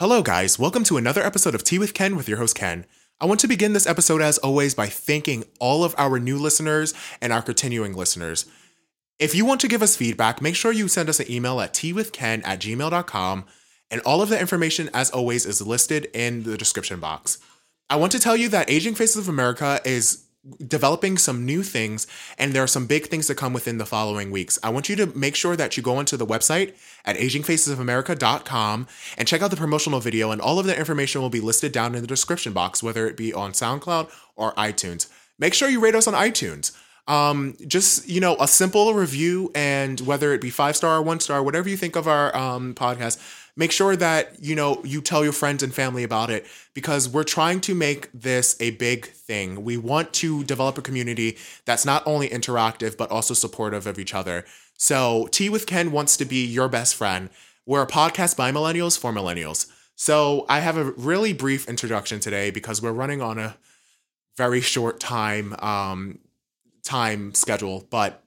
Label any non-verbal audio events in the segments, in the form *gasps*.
Hello, guys. Welcome to another episode of Tea with Ken with your host, Ken. I want to begin this episode, as always, by thanking all of our new listeners and our continuing listeners. If you want to give us feedback, make sure you send us an email at teawithken at gmail.com, and all of the information, as always, is listed in the description box. I want to tell you that Aging Faces of America is developing some new things and there are some big things to come within the following weeks. I want you to make sure that you go onto the website at agingfacesofamerica.com and check out the promotional video and all of the information will be listed down in the description box whether it be on SoundCloud or iTunes. Make sure you rate us on iTunes. Um, just you know, a simple review and whether it be five star or one star, whatever you think of our um, podcast, make sure that you know you tell your friends and family about it because we're trying to make this a big thing. We want to develop a community that's not only interactive but also supportive of each other. So tea with ken wants to be your best friend. We're a podcast by millennials for millennials. So i have a really brief introduction today because we're running on a very short time um, time schedule but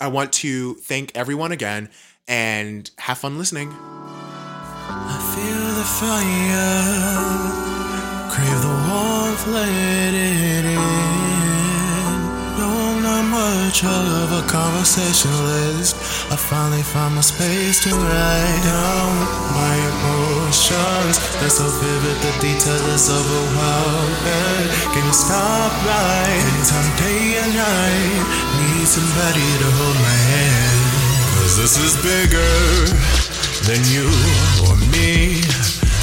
i want to thank everyone again and have fun listening I feel the fire, crave the warmth, let it in. I'm not much of a conversationalist. I finally found my space to write down my emotions. They're so vivid, the detail is overwhelming. Can you stop right? Anytime, day and night, need somebody to hold my hand. Cause this is bigger than you or me.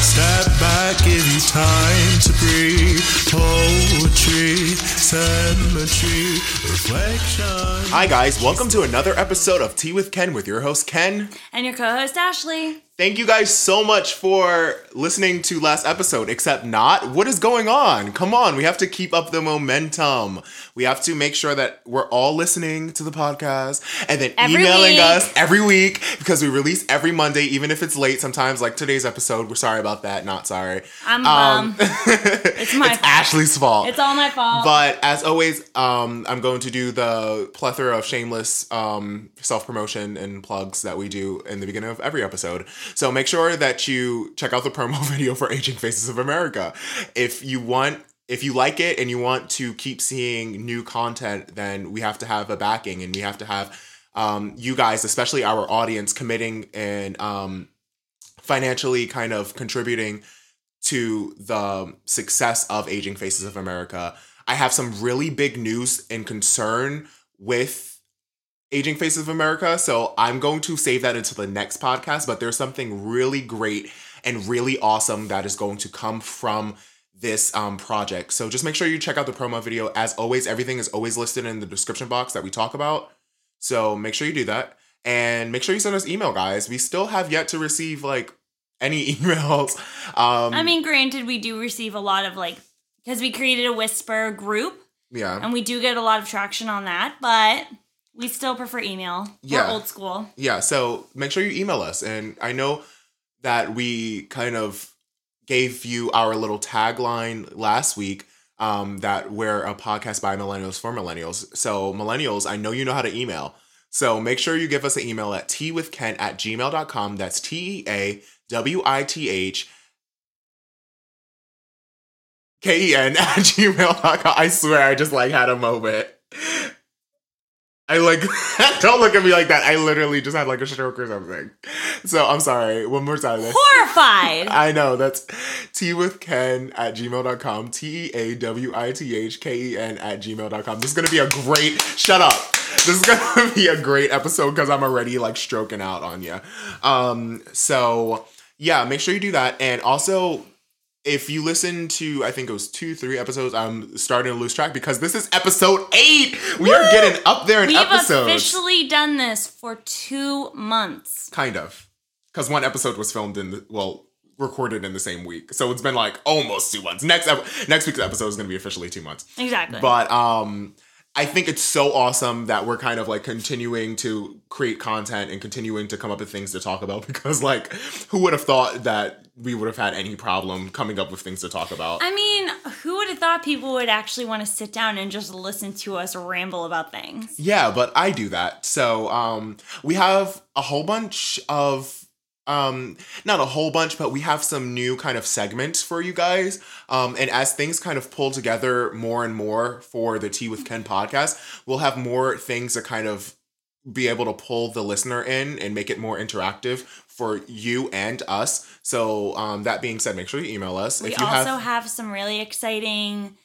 Step back, give you time to breathe. Poetry, cemetery, reflection. Hi, guys. Welcome to another episode of Tea with Ken with your host, Ken. And your co-host Ashley. Thank you guys so much for listening to last episode, except not. What is going on? Come on, we have to keep up the momentum. We have to make sure that we're all listening to the podcast and then Every emailing week. us every week because we release every Monday, even if it's late sometimes, like today's episode. We're sorry about that. Not sorry. I'm Um, bummed. *laughs* it's my it's Ashley's fault. It's all my fault. But as always, um, I'm going to do the plethora of shameless um, self promotion and plugs that we do in the beginning of every episode. So make sure that you check out the promo *laughs* video for Aging Faces of America. If you want, if you like it and you want to keep seeing new content, then we have to have a backing and we have to have um, you guys, especially our audience, committing and um, financially kind of contributing to the success of Aging Faces of America. I have some really big news and concern with Aging Faces of America, so I'm going to save that until the next podcast, but there's something really great and really awesome that is going to come from this um, project. So just make sure you check out the promo video. As always, everything is always listed in the description box that we talk about. So make sure you do that. And make sure you send us email, guys. We still have yet to receive like any *laughs* emails. Um, I mean, granted, we do receive a lot of like because we created a whisper group yeah. and we do get a lot of traction on that, but we still prefer email. Yeah. We're old school. Yeah, so make sure you email us. And I know that we kind of gave you our little tagline last week um, that we're a podcast by millennials for millennials. So, millennials, I know you know how to email. So, make sure you give us an email at teawithken at gmail.com. That's T E A W I T H K E N at *laughs* gmail.com. I swear I just like had a moment. I like *laughs* don't look at me like that. I literally just had like a stroke or something. So I'm sorry. One more time. Horrified. *laughs* I know that's T with Ken at gmail.com. T E A W I T H K E N at gmail.com. This is gonna be a great shut up. This is gonna *laughs* be a great episode because I'm already like stroking out on you. Um, so yeah, make sure you do that. And also if you listen to I think it was two, three episodes, I'm starting to lose track because this is episode eight. We are getting up there in episodes. We've officially done this for two months. Kind of. Because one episode was filmed in the well, recorded in the same week. So it's been like almost two months. Next ep- next week's episode is gonna be officially two months. Exactly. But um I think it's so awesome that we're kind of like continuing to create content and continuing to come up with things to talk about *laughs* because like who would have thought that we would have had any problem coming up with things to talk about? I mean, who would have thought people would actually want to sit down and just listen to us ramble about things? Yeah, but I do that. So um we have a whole bunch of um not a whole bunch but we have some new kind of segments for you guys um and as things kind of pull together more and more for the tea with ken podcast we'll have more things to kind of be able to pull the listener in and make it more interactive for you and us so um that being said make sure you email us We if you also have have some really exciting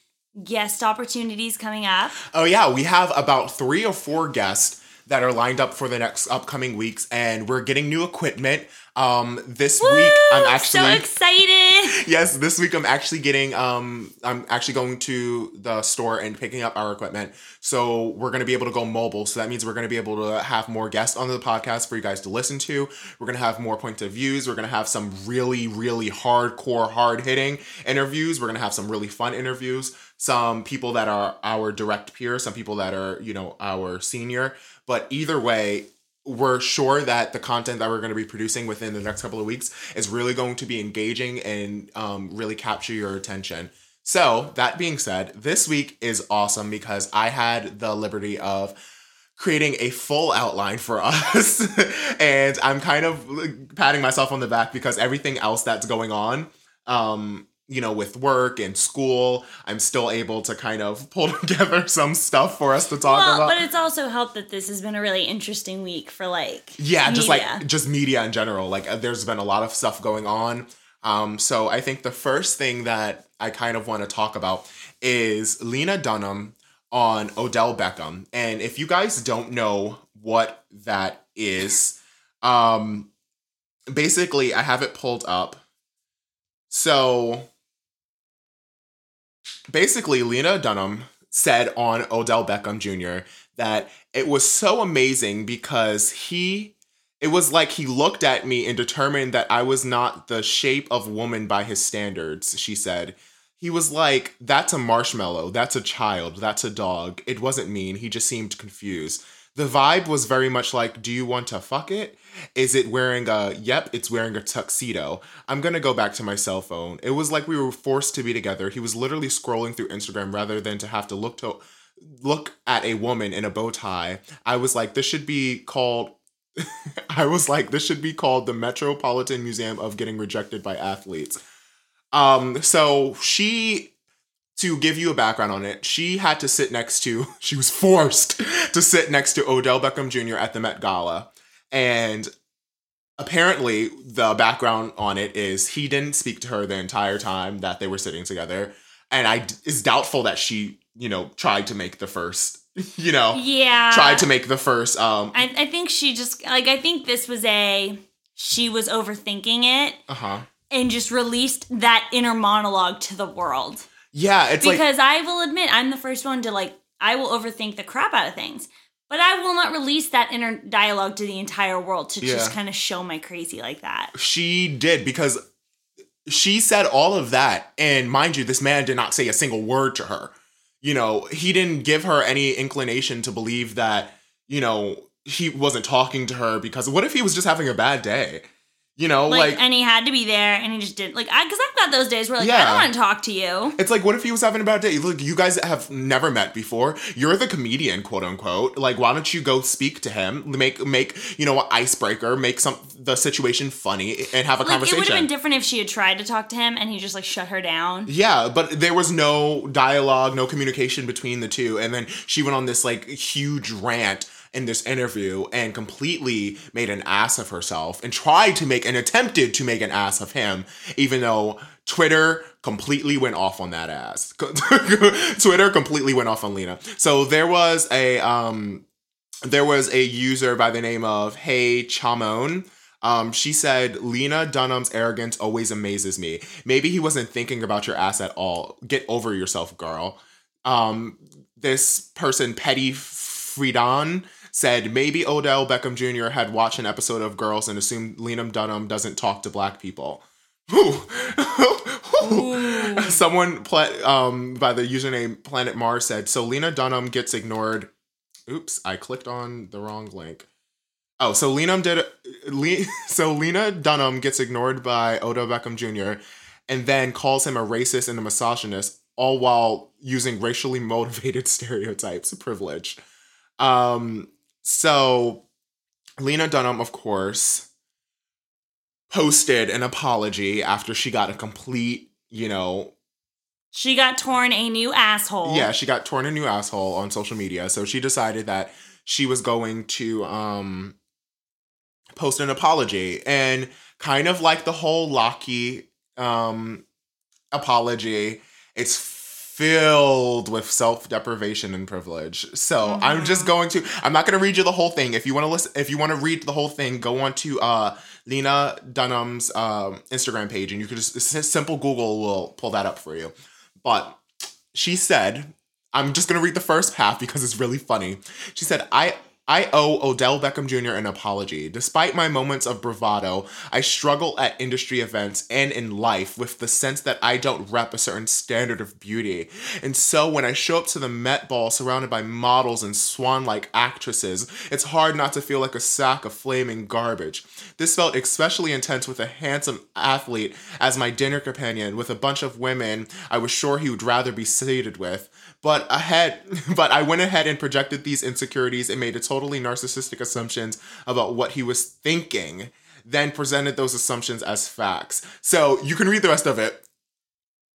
guest opportunities coming up. Oh yeah, we have about three or four guests that are lined up for the next upcoming weeks, and we're getting new equipment. Um, this week I'm actually so excited. *laughs* yes, this week I'm actually getting um I'm actually going to the store and picking up our equipment. So we're gonna be able to go mobile. So that means we're gonna be able to have more guests on the podcast for you guys to listen to. We're gonna have more point of views. We're gonna have some really, really hardcore, hard hitting interviews. We're gonna have some really fun interviews. Some people that are our direct peers, some people that are, you know, our senior. But either way, we're sure that the content that we're going to be producing within the next couple of weeks is really going to be engaging and um, really capture your attention. So, that being said, this week is awesome because I had the liberty of creating a full outline for *laughs* us. and I'm kind of patting myself on the back because everything else that's going on, um, you know, with work and school, I'm still able to kind of *laughs* pull together some stuff for us to talk Well, about. but it's also helped that this has been a really interesting week for like yeah just like just media in general. Like uh, there's been a lot of stuff going on. Um so i think the first thing that i kind of want to talk about is lena dunham on odell beckham. And if you guys don't know what that is um basically i have it pulled up. So basically lena dunham said on odell beckham jr that it was so amazing because he it was like he looked at me and determined that I was not the shape of woman by his standards, she said. He was like, that's a marshmallow, that's a child, that's a dog. It wasn't mean, he just seemed confused. The vibe was very much like, do you want to fuck it? Is it wearing a, yep, it's wearing a tuxedo. I'm gonna go back to my cell phone. It was like we were forced to be together. He was literally scrolling through Instagram rather than to have to look to look at a woman in a bow tie. I was like, this should be called *laughs* I was like, this should be called the Metropolitan Museum of Getting Rejected by Athletes. Um, so she to give you a background on it, she had to sit next to, *laughs* she was forced to sit next to Odell Beckham Jr. at the Met Gala. And apparently, the background on it is he didn't speak to her the entire time that they were sitting together. And I is doubtful that she, you know, tried to make the first, *laughs* you know, yeah. tried to make the first um I, I think she just like I think this was a she was overthinking it uh-huh. and just released that inner monologue to the world. Yeah, it's like because I will admit I'm the first one to like I will overthink the crap out of things. But I will not release that inner dialogue to the entire world to just kind of show my crazy like that. she did because she said all of that and mind you this man did not say a single word to her you know he didn't give her any inclination to believe that you know he wasn't talking to her because what if he was just having a bad day you know Like, like, and he had to be there and he just didn't like I cuz I've got those days where like I don't want to talk to you. it's like what if he was having a bad day look you guys have never met before you're the comedian quote unquote like why don't you go speak to him make make you know an icebreaker make some the situation funny and have a Like it conversation would have been different if she had tried to talk to him and he just like shut her down. Yeah, but there was no dialogue, no communication between the two. And then she went on this like huge rant in this interview and completely made an ass of herself and tried to make and attempted to make an ass of him, even though Twitter completely went off on that ass. *laughs* Twitter completely went off on Lena. So there was a um there was a user by the name of Hey Chamon. Um, she said, Lena Dunham's arrogance always amazes me. Maybe he wasn't thinking about your ass at all. Get over yourself, girl. Um, this person, Petty Friedan, said maybe Odell Beckham Jr. had watched an episode of Girls and assumed Lena Dunham doesn't talk to black people. Whew. *laughs* Someone pla- um, by the username Planet Mars said, so Lena Dunham gets ignored. Oops, I clicked on the wrong link. Oh, so Lena did Le, *laughs* so Lena Dunham gets ignored by Odell Beckham Jr. and then calls him a racist and a misogynist, all while using racially motivated *laughs* stereotypes. Of privilege. Um, so Lena Dunham, of course, posted an apology after she got a complete, you know, She got torn a new asshole. yeah, she got torn a new asshole on social media. So she decided that she was going to um post an apology and kind of like the whole Lochte um apology, it's filled with self-deprivation and privilege. So I'm just going to I'm not going to read you the whole thing. If you want to listen if you want to read the whole thing, go on to uh Lena Dunham's um Instagram page and you can just simple Google will pull that up for you. But she said, I'm just gonna read the first half because it's really funny. She said, I I owe Odell Beckham Jr. an apology. Despite my moments of bravado, I struggle at industry events and in life with the sense that I don't rep a certain standard of beauty. And so when I show up to the Met Ball surrounded by models and swan like actresses, it's hard not to feel like a sack of flaming garbage. This felt especially intense with a handsome athlete as my dinner companion with a bunch of women I was sure he would rather be seated with. But ahead, *laughs* but I went ahead and projected these insecurities and made a totally narcissistic assumptions about what he was thinking, then presented those assumptions as facts. So you can read the rest of it.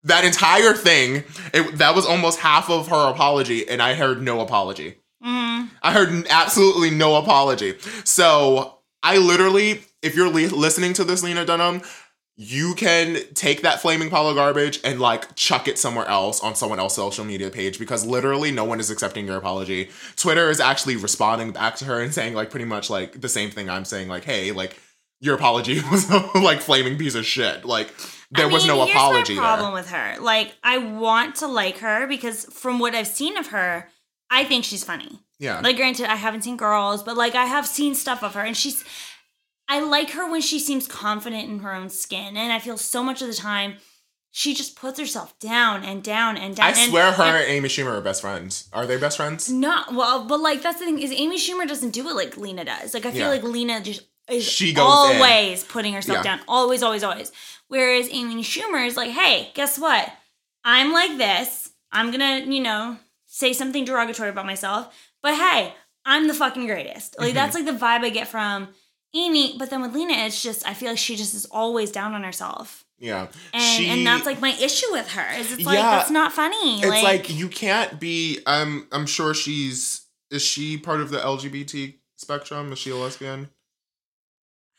That entire thing, it, that was almost half of her apology, and I heard no apology. Mm. I heard absolutely no apology. So I literally, if you're li- listening to this, Lena Dunham, you can take that flaming pile of garbage and like chuck it somewhere else on someone else's social media page because literally no one is accepting your apology. Twitter is actually responding back to her and saying like pretty much like the same thing I'm saying, like, hey, like your apology *laughs* was like flaming piece of shit. Like there I was mean, no here's apology my problem there. with her. Like, I want to like her because from what I've seen of her, I think she's funny. Yeah. Like, granted, I haven't seen girls, but like I have seen stuff of her, and she's. I like her when she seems confident in her own skin, and I feel so much of the time she just puts herself down and down and down. I and- swear her and- and Amy Schumer are best friends. Are they best friends? not well, but like that's the thing is Amy Schumer doesn't do it like Lena does. Like I feel Yeah. like Lena just is She goes in. always putting herself Yeah. down, always, always, always. Whereas Amy Schumer is like, hey, guess what? I'm like this. I'm gonna, you know, say something derogatory about myself, but hey, I'm the fucking greatest. Like Mm-hmm. that's like the vibe I get from Amy. But then with Lena, it's just I feel like she just is always down on herself. Yeah. And She- and that's like my issue with her. Is it's like Yeah. that's not funny. It's like, you can't be. I'm. I'm sure she's. Is she part of the LGBT spectrum? Is she a lesbian?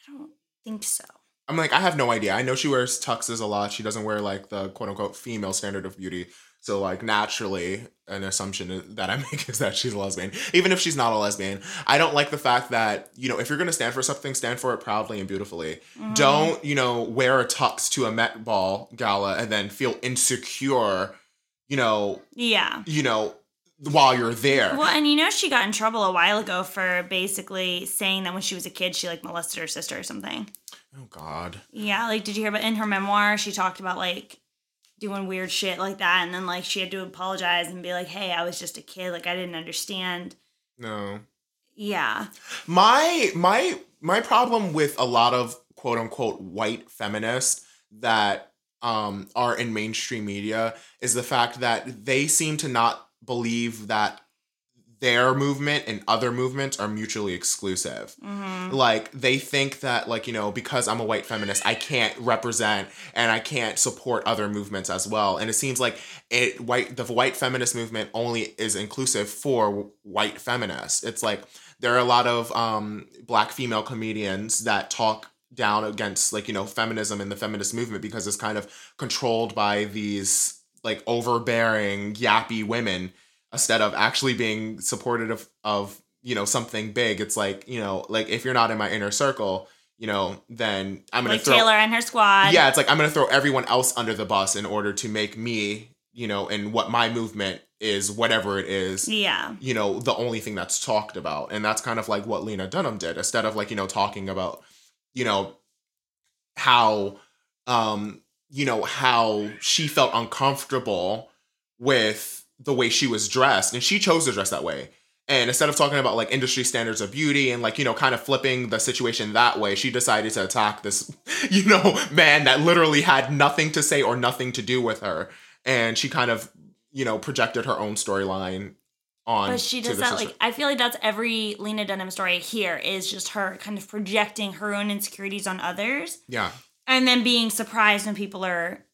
I don't think so. I'm like, I have no idea. I know she wears tuxes a lot. She doesn't wear like the quote unquote female standard of beauty. So like naturally, an assumption that I *laughs* make is that she's a lesbian, even if she's not a lesbian. I don't like the fact that you know if you're gonna stand for something, stand for it proudly and beautifully. Mm-hmm. Don't you know wear a tux to a Met Ball gala and then feel insecure. You know, Yeah. you know, while you're there. Well, and you know she got in trouble a while ago for basically saying that when she was a kid she like molested her sister or something. Oh God. Yeah, like did you hear about in her memoir she talked about like doing weird shit like that and then like she had to apologize and be like, "Hey, I was just a kid, like I didn't understand." No. Yeah. My my my problem with a lot of quote unquote white feminists that um are in mainstream media is the fact that they seem to not believe that their movement and other movements are mutually exclusive. Mm-hmm. Like they think that like you know because I'm a white feminist I can't represent and I can't support other movements as well. And it seems like it white the white feminist movement only is inclusive for white feminists. It's like there are a lot of um black female comedians that talk down against like you know feminism and the feminist movement because it's kind of controlled by these like overbearing yappy women instead of actually being supportive of, of you know something big it's like you know like if you're not in my inner circle you know then i'm gonna Like throw Taylor and her squad. yeah it's like i'm gonna throw everyone else under the bus in order to make me you know and what my movement is whatever it is Yeah. you know the only thing that's talked about and that's kind of like what lena dunham did instead of like you know talking about you know how um you know how she felt uncomfortable with the way she was dressed and she chose to dress that way and instead of talking about like industry standards of beauty and like you know kind of flipping the situation that way she decided to attack this *laughs* you know man that literally had nothing to say or nothing to do with her and she kind of you know projected her own storyline on. But she does that like I feel like that's every Lena Dunham story here is just her kind of projecting her own insecurities on others yeah, and then being surprised when people are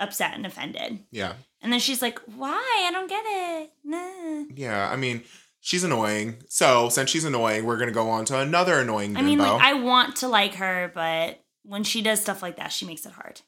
upset and offended. yeah, And then she's like, "Why? I don't get it." Nah. yeah. I mean, she's annoying. So since she's annoying, we're gonna go on to another annoying. Bimbo. I mean, bimbo. like I want to like her, but when she does stuff like that, she makes it hard.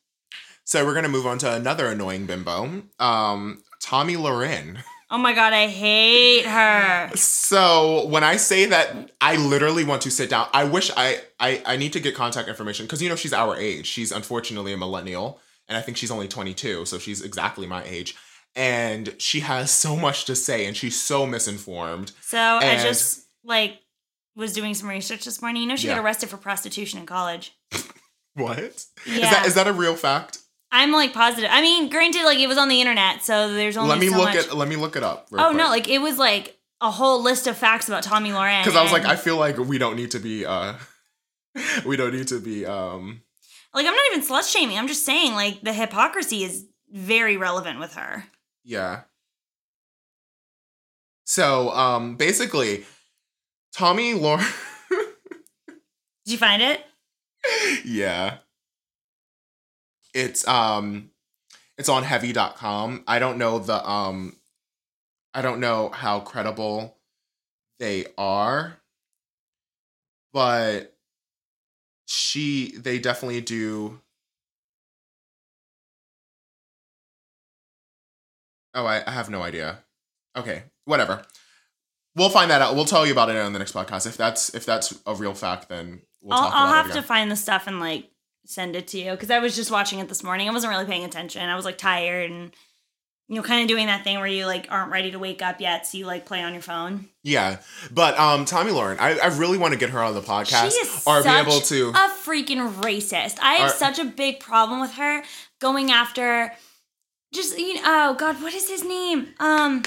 So we're gonna move on to another annoying bimbo. Um, Tomi Lahren. Oh my god, I hate her. So when I say that, I literally want to sit down. I wish I I, I need to get contact information because you know she's our age. She's unfortunately a millennial, and I think she's only 22, so she's exactly my age. And she has so much to say, and she's so misinformed. So I just like was doing some research this morning. You know, she Yeah. got arrested for prostitution in college. *laughs* What? Is Yeah. that is that a real fact? I'm like positive. I mean, granted, like it was on the internet, so there's only let me so look much. at let me look it up. oh no, like it was like a whole list of facts about Tomi Lahren. because I was like, I feel like we don't need to be uh, *laughs* we don't need to be um. Like I'm not even slut shaming. I'm just saying like the hypocrisy is very relevant with her. Yeah. So, um, basically, Tomi Lahren. Did you find it? *laughs* yeah. It's um, it's on heavy.com. I don't know the um, I don't know how credible they are, but she they definitely do. Oh, I, I have no idea. Okay, whatever. We'll find that out. We'll tell you about it on the next podcast. If that's if that's a real fact, then we'll I'll, I'll have to find the stuff and like send it to you because I was just watching it this morning. I wasn't really paying attention. I was like tired and you know, kind of doing that thing where you like aren't ready to wake up yet, so you like play on your phone. Yeah, but um, Tomi Lahren, I, I really want to get her on the podcast She is or be able to. a freaking racist. I have Are- such a big problem with her going after just you know, oh god, what is his name? Um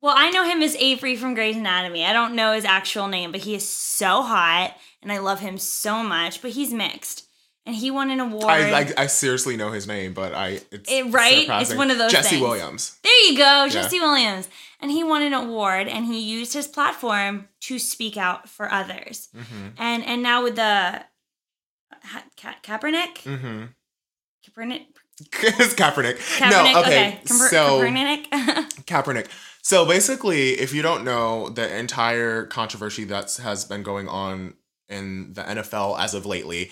well, I know him as Avery from Grey's Anatomy. I don't know his actual name, but he is so hot and I love him so much, but he's mixed. And he won an award. I, I I seriously know his name, but I it's It- right? surpassing. It's one of those Jesse things. Williams. There you go, Jesse Williams. And he won an award and he used his platform to speak out for others. Mm-hmm. And and now with the Ha- Ka- Kaepernick, Mm-hmm. Kaepernick, it's *laughs* Kaepernick. Kaepernick. No, okay. Kaeper- so Kaepernick. *laughs* Kaepernick. So basically, if you don't know the entire controversy that has been going on in the NFL as of lately,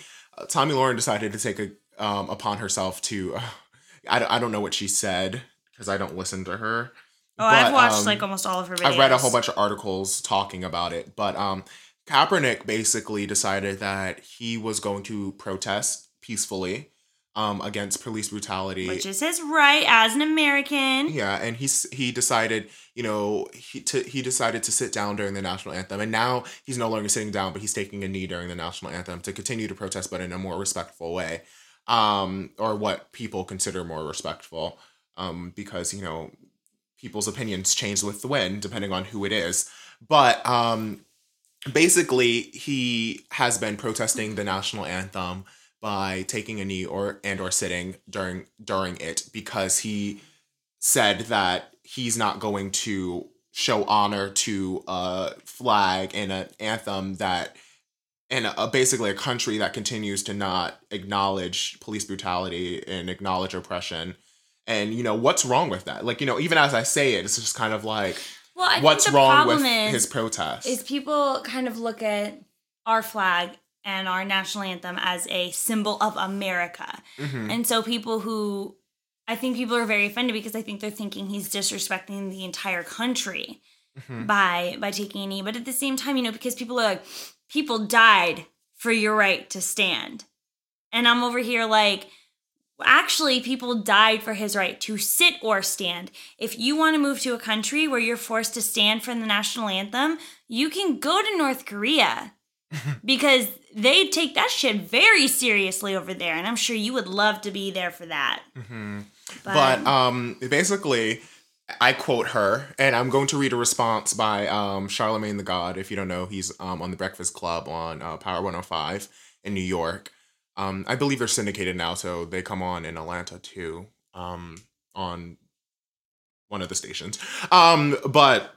Tomi Lahren decided to take a um, upon herself to. *sighs* I, don't- I don't know what she said because I don't listen to her. oh, I've watched um, like almost all of her videos. I read a whole bunch of articles talking about it, but um, Kaepernick basically decided that he was going to protest peacefully um, against police brutality. which is his right as an American. yeah, and he's he decided, you know, he to, he decided to sit down during the national anthem, and now he's no longer sitting down, but he's taking a knee during the national anthem to continue to protest, but in a more respectful way, um, or what people consider more respectful, um, because you know people's opinions change with the wind depending on who it is, but um, basically he has been protesting the national anthem by taking a knee or and or sitting during during it because he said that he's not going to show honor to a flag and an anthem that and a, basically a country that continues to not acknowledge police brutality and acknowledge oppression. And you know what's wrong with that? Like you know even as i say it it's just kind of like Well, what's wrong with is, his protest? is people kind of look at our flag and our national anthem as a symbol of America. Mhm. And so people who I think people are very offended because I think they're thinking he's disrespecting the entire country Mhm. by by taking a knee. But at the same time, you know, because people are like, people died for your right to stand. And I'm over here like, actually, people died for his right to sit or stand. If you want to move to a country where you're forced to stand for the national anthem, you can go to North Korea *laughs* because they take that shit very seriously over there. And I'm sure you would love to be there for that. Mhm. But, but um basically i quote her and i'm going to read a response by um charlemagne the god if you don't know he's um on the breakfast club on uh, power 105 in new york um i believe they're syndicated now so they come on in atlanta too um on one of the stations. Um, but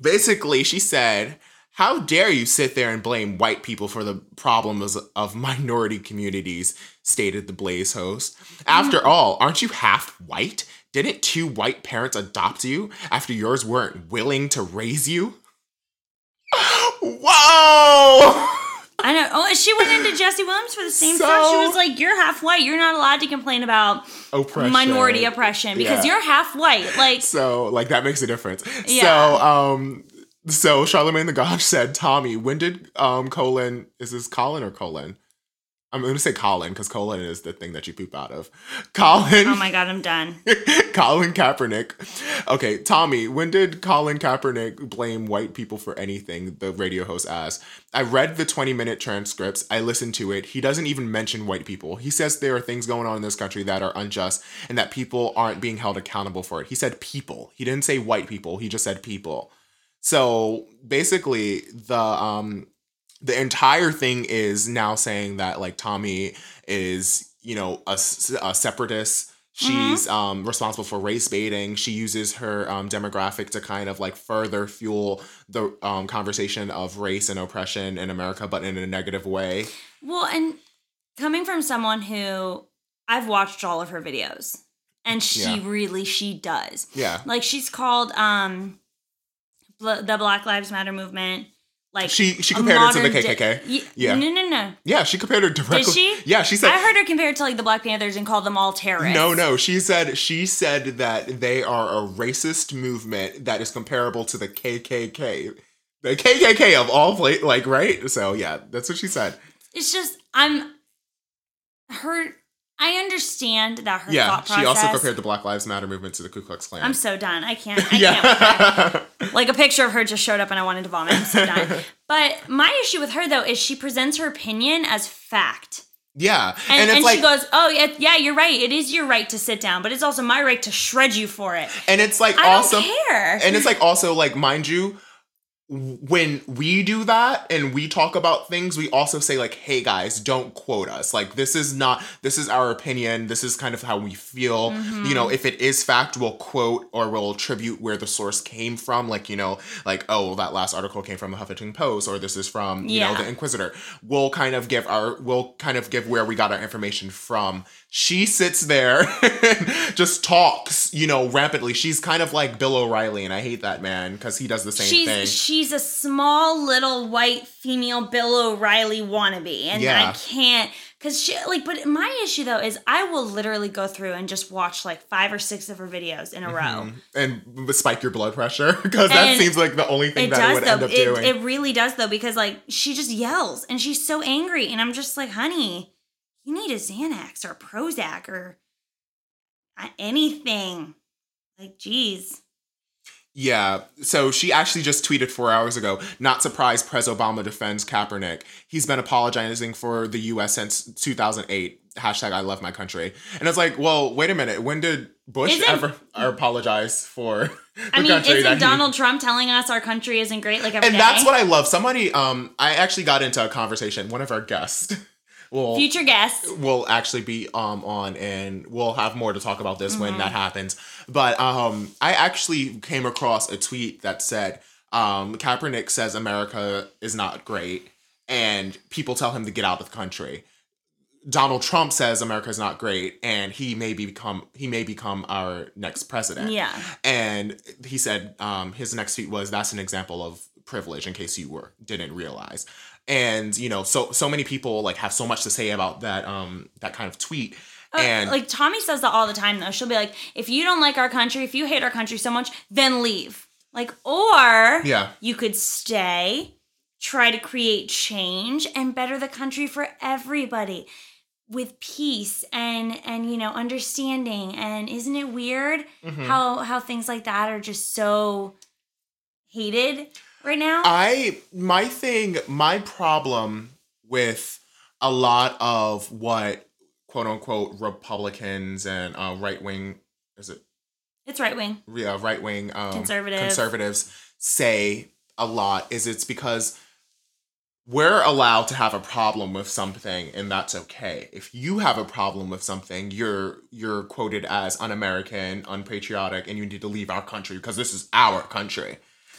basically, she said, "How dare you sit there and blame white people for the problems of minority communities?" Stated the Blaze host. After all, aren't you half white? Didn't two white parents adopt you after yours weren't willing to raise you? *laughs* Whoa! I know. Oh, she went into Jesse Williams for the same So- stuff. She was like, "You're half white. You're not allowed to complain about Oppression. minority oppression because Yeah. you're half white." Like, So like that makes a difference. Yeah. So um so Charlemagne the God *laughs* said, Tomi, when did um colon is this Colin or colon? I'm gonna say Colin because colon is the thing that you poop out of. *laughs* Colin oh my god, I'm done. *laughs* Colin Kaepernick. Okay, Tomi, when did Colin Kaepernick blame white people for anything? The radio host asked. I read the 20 minute transcripts. I listened to it. He doesn't even mention white people. He says there are things going on in this country that are unjust and that people aren't being held accountable for it. He said people. He didn't say white people. He just said people. So basically, the um the entire thing is now saying that like Tomi is you know a separatist. She's um, responsible for race baiting. She uses her um, demographic to kind of like further fuel the um, conversation of race and oppression in America, but in a negative way. Well, and coming from someone who I've watched all of her videos, and she Yeah. really she does. Yeah. Like she's called um the Black Lives Matter movement. Like She she compared it to the KKK. Ye- Yeah. No, no, no. Yeah, she compared it directly. she? Yeah, she said I heard her compared to like the Black Panthers and called them all terrorists. No, no. She said she said that they are a racist movement that is comparable to the KKK. The KKK of all pla- like right? So yeah, that's what she said. It's just I'm her. I understand that her yeah, thought process. she also compared the Black Lives Matter movement to the Ku Klux Klan. I'm so done. I can't. I *laughs* can't. *laughs* like a picture of her just showed up and I wanted to vomit. I'm so done. but my issue with her though is she presents her opinion as fact. yeah. And, And, and, like she goes, "Oh yeah, yeah, you're right. It is your right to sit down, but it's also my right to shred you for it. and it's like I awesome. don't care." and it's like also like mind you when we do that and we talk about things we also say like hey guys don't quote us. Like this is not this is our opinion. This is kind of how we feel. Mm-hmm. you know if it is fact we'll quote or we'll attribute where the source came from. Like you know like oh that last article came from the huffington post or this is from you know the inquisitor. We'll kind of give our we'll kind of give where we got our information from she sits there and *laughs* just talks you know rampantly she's kind of like bill o'reilly and i hate that man because he does the same she's thing she's a small little white female Bill O'Reilly wannabe, and Yeah. I can't because she like. But my issue though is I will literally go through and just watch like five or six of her videos in a row. Mm-hmm. and spike your blood pressure *laughs* because that seems like the only thing It that it does would though. end up It, doing it really does though because like she just yells and she's so angry, and I'm just like, honey, you need a Xanax or a Prozac or anything. Like, geez. Yeah. So she actually just tweeted four hours ago. Not surprised, Pres Obama defends Kaepernick. He's been apologizing for the U.S. since 2008. Hashtag I love my country. And it's like, well, wait a minute. When did Bush Isn't- ever apologize for the I mean, isn't that he- Donald Trump telling us our country isn't great like every and day? that's what I love. Somebody, um, I actually got into a conversation. One of our guests, Future guests. will actually be um on, and we'll have more to talk about this when Mm-hmm. that happens. But um, I actually came across a tweet that said, um, Kaepernick says America is not great, and people tell him to get out of the country. Donald Trump says America is not great, and he may become he may become our next president. Yeah. And he said um, his next tweet was, "That's an example of privilege." In case you were didn't realize, and you know, so so many people like have so much to say about that um that kind of tweet, Uh, and like Tomi says that all the time though. She'll be like, if you don't like our country, if you hate our country so much, then leave. Like, or Yeah. you could stay, try to create change and better the country for everybody with peace and and you know understanding and isn't it weird Mm-hmm. how how things like that are just so hated right now I my thing, my problem with a lot of what quote unquote Republicans and uh, right wing is it it's right wing uh, right wing um, Conservative. conservatives say a lot is it's because we're allowed to have a problem with something and that's okay. If you have a problem with something, you're you're quoted as un-American, unpatriotic and you need to leave our country because this is our country.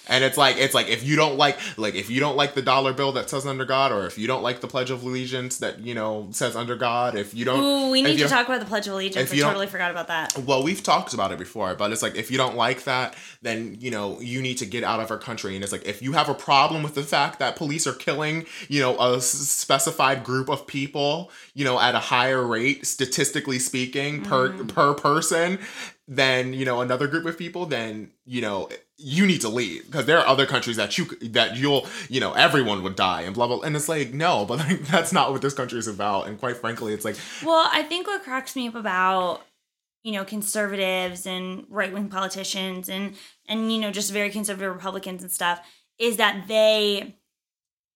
And it's like it's like if you don't like like if you don't like the dollar bill that says under God, or if you don't like the Pledge of Allegiance that you know says under God, if you don't, Ooh, we need to talk about the Pledge of Allegiance. I totally forgot about that. Well, we've talked about it before, but it's like if you don't like that, then you know you need to get out of our country. And it's like if you have a problem with the fact that police are killing, you know, a specified group of people, you know, at a higher rate, statistically speaking, per mm-hmm. per person, than you know another group of people, then you know you need to leave because there are other countries that you that you'll you know everyone would die and blah blah. And it's like no, but like, *laughs* that's not what this country is about. And quite frankly, it's like Well, I think what cracks me up about you know conservatives and right wing politicians and and you know just very conservative Republicans and stuff is that they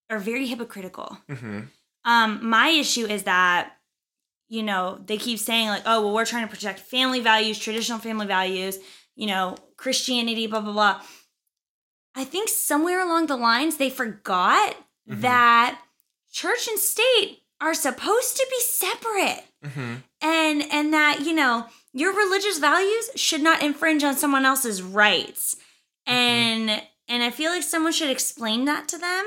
are very hypocritical. mhm, Um, my issue is that you know they keep saying like, oh well, we're trying to protect family values, traditional family values, you know, Christianity, blah blah blah. I think somewhere along the lines they forgot Mhm. that church and state are supposed to be separate mhm. and and that you know your religious values should not infringe on someone else's rights and and i feel like someone should explain that to them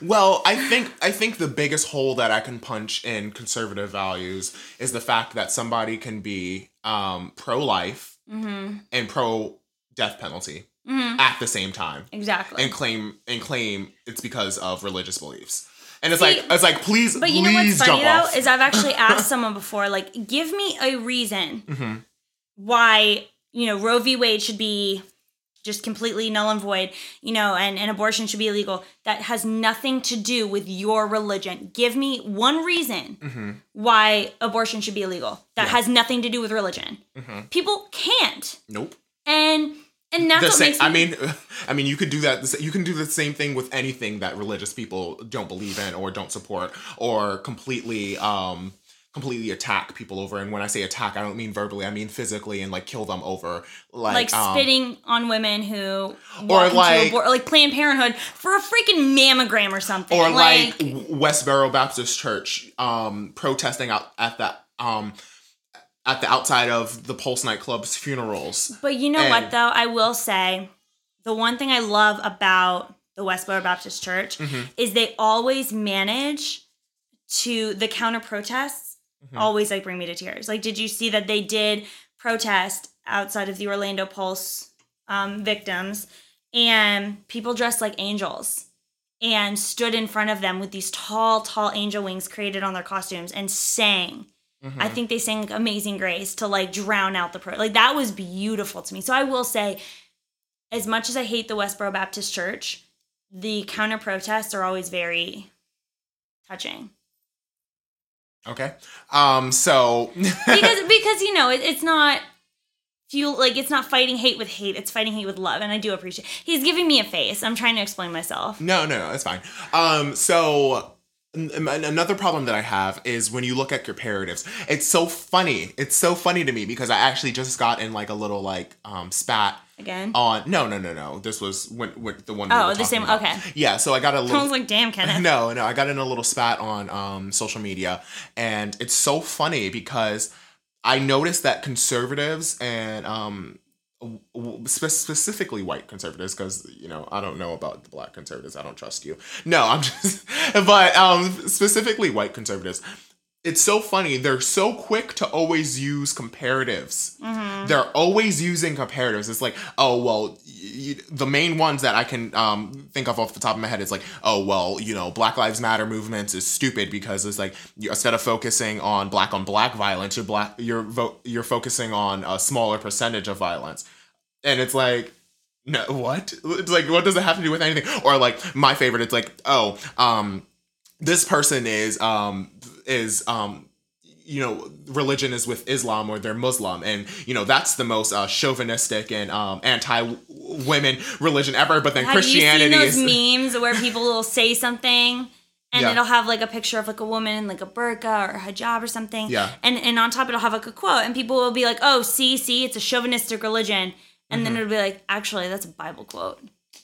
Well, I think I think the biggest hole that I can punch in conservative values is the fact that somebody can be um, pro life mm-hmm. and pro death penalty Mm-hmm. at the same time, exactly and claim and claim it's because of religious beliefs. And it's See, like it's like please, but you know what's funny though off. is i've actually *coughs* asked someone before like give me a reason Mhm. why you know roe v wade should be just completely null and void you know and, and abortion should be illegal that has nothing to do with your religion give me one reason Mhm. why abortion should be illegal that Yeah. has nothing to do with religion Mhm. people can't Nope. and and that's The what same, makes me I mean, *laughs* I mean, you could do that. You can do the same thing with anything that religious people don't believe in or don't support or completely, um, completely attack people over. And when I say attack, I don't mean verbally. I mean physically and like kill them over, like, like um, spitting on women who or like- abor- like Planned Parenthood for a freaking mammogram or something. or like, Westboro Baptist Church, um, protesting out at that, um, at the outside of the Pulse nightclub's funerals. But you know what though? I will say the one thing I love about the Westboro Baptist Church Mhm. is they always manage to the counter protests Mhm. always like bring me to tears. Like did you see that they did protest outside of the Orlando Pulse um, victims and people dressed like angels and stood in front of them with these tall tall angel wings created on their costumes and sang Mm-hmm. I think they sang Amazing Grace to like drown out the pro. Like that was beautiful to me. So I will say, as much as I hate the Westboro Baptist Church, the counter protests are always very touching Okay. Um. So. *laughs* because because you know it, it's not fuel like it's not fighting hate with hate. It's fighting hate with love, and I do appreciate. He's giving me a face. I'm trying to explain myself. No, no, no, it's fine. Um, so another problem that I have is when you look at comparatives. It's so funny. It's so funny to me because I actually just got in like a little like um spat Again, on. No, no, no, no. This was when, when the one. we Oh, were the same- about. okay. Yeah. So I got a little. was like, damn, *laughs* Kenneth. No, no, I got in a little spat on um, social media, and it's so funny because I noticed that conservatives and um, w- w- spe- specifically white conservatives, because you know I don't know about the black conservatives, I don't trust you. No, I'm *laughs* just, but um, specifically white conservatives. It's so funny. They're so quick to always use comparatives. They're always using comparatives. It's like, oh well, y- y- the main ones that I can um, think of off the top of my head is like, oh well, you know, Black Lives Matter movements is stupid because it's like you, instead of focusing on black on black violence, you're black, you're vo- you're focusing on a smaller percentage of violence, and it's like. No, what? It's like, what does it have to do with anything? Or like, my favorite, it's like, oh, um, this person is um is um you know religion is with islam or they're muslim and you know that's the most uh, chauvinistic and um anti-women religion ever but then Have christianity you is seen those memes where people will say something and Yeah. it'll have like a picture of like a woman in like a burqa or a hijab or something. Yeah. And and on top it'll have like a quote and people will be like, "Oh, see, see, it's a chauvinistic religion." And Mm-hmm. then it'll be like, "Actually, that's a Bible quote."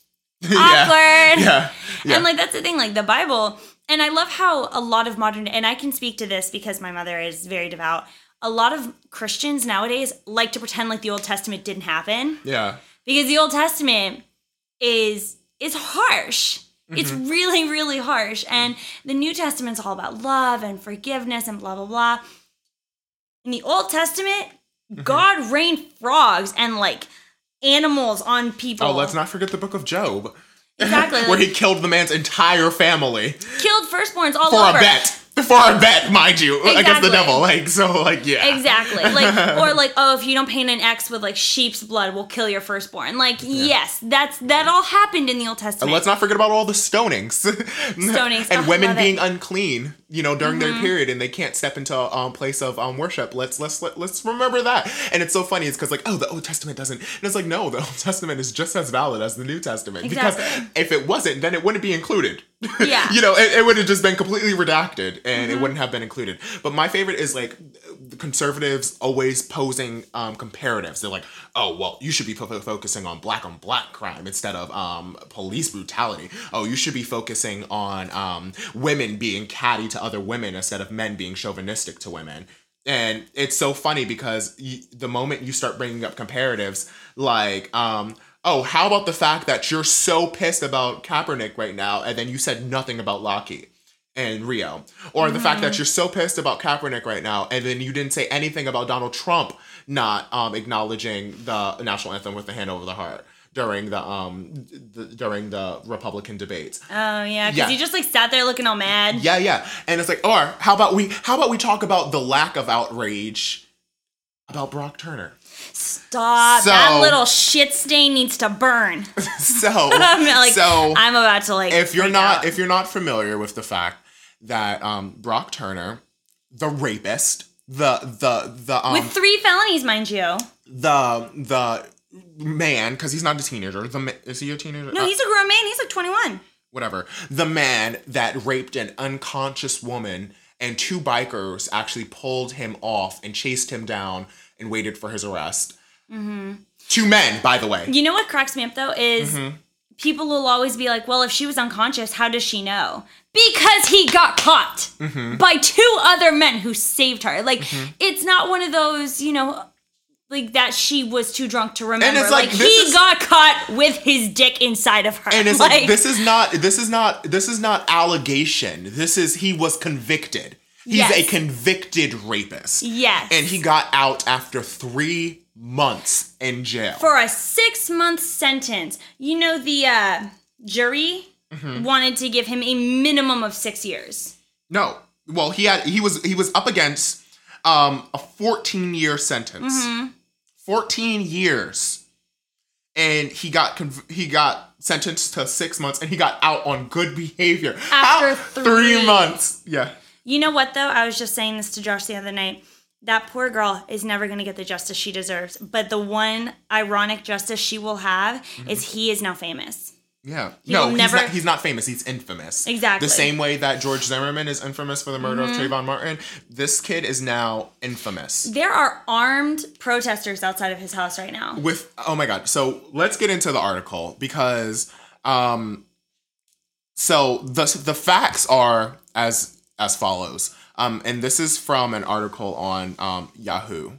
*laughs* yeah Awkward. yeah *laughs* yeah And like that's the thing, like the Bible And I love how a lot of modern, and I can speak to this because my mother is very devout. A lot of Christians nowadays like to pretend like the Old Testament didn't happen Yeah. because the Old Testament is is harsh. It's mm-hmm. really, really harsh. And the New Testament's all about love and forgiveness and blah blah blah. In the Old Testament, mm-hmm. God rained frogs and like animals on people. Oh, let's not forget the book of Job. *laughs* Exactly. Where like, he killed the man's entire family killed firstborns all for over. a bet. For a bet, mind you, against the devil. Like, so, like, yeah. Exactly. Like *laughs* or like, oh, if you don't paint an X with like sheep's blood, we'll kill your firstborn. Like, yes, that's that all happened in the Old Testament. And let's not forget about all the stonings. *laughs* Stonings, and oh, women love it. Mm-hmm. being unclean, you know, during their period and they can't step into a um, place of um, worship. Let's let's let, let's remember that. And it's so funny. It's because like, oh, the Old Testament doesn't. And it's like, no, the Old Testament is just as valid as the New Testament. Because if it wasn't, then it wouldn't be included. Yeah. *laughs* you know, it, it would have just been completely redacted and Mm-hmm. it wouldn't have been included. But my favorite is like the conservatives always posing um, comparatives. They're like, oh, well, you should be fo- focusing on black on black crime instead of um, police brutality. Oh, you should be focusing on um, women being catty to other women instead of men being chauvinistic to women. And it's so funny because you, the moment you start bringing up comparatives, like, um, oh, how about the fact that you're so pissed about Kaepernick right now, and then you said nothing about Lochte and Rio, or the fact that you're so pissed about Kaepernick right now, and then you didn't say anything about Donald Trump not um, acknowledging the national anthem with the hand over the heart during the um the, during the Republican debates. Oh yeah, because Yeah. he just like sat there looking all mad. Yeah, yeah. And it's like, or how about we how about we talk about the lack of outrage about Brock Turner? Stop. So- that little shit stain needs to burn. *laughs* So *laughs* I'm like, so I'm about to like. if you're not out. if you're not familiar with the fact that um Brock Turner, the rapist, the the the um with three felonies, mind you. the the man because he's not a teenager. The is he a teenager? No, Uh, he's a grown man. He's like 21. whatever. The man that raped an unconscious woman and two bikers actually pulled him off and chased him down and waited for his arrest. Mm-hmm. Two men, by the way. You know what cracks me up though is Mm-hmm. people will always be like, "Well, if she was unconscious, how does she know?" Because he got caught Mm-hmm. by two other men who saved her. Like it's not one of those, you know, like that she was too drunk to remember. And it's like like, he is- got caught with his dick inside of her. And it's *laughs* like, this is not this is not this is not allegation. This is he was convicted. He's Yes. a convicted rapist. Yes. And he got out after three months in jail. for a six month sentence. You know, the uh, jury Mm-hmm. wanted to give him a minimum of six years. No. Well, he had he was he was up against um a 14 year sentence. Mm-hmm. 14 years. And he got conv- he got sentenced to 6 months and he got out on good behavior. After How- three. months. Yeah. You know what, though? I was just saying this to Josh the other night. That poor girl is never going to get the justice she deserves. But the one ironic justice she will have Mm-hmm. is he is now famous. Yeah. He no, will he's, never- not, he's not famous. He's infamous. Exactly. The same way that George Zimmerman is infamous for the murder Mm-hmm. of Trayvon Martin, this kid is now infamous. There are armed protesters outside of his house right now. with oh my god so let's get into the article because um so the the facts are as as follows. Um and this is from an article on um yahoo.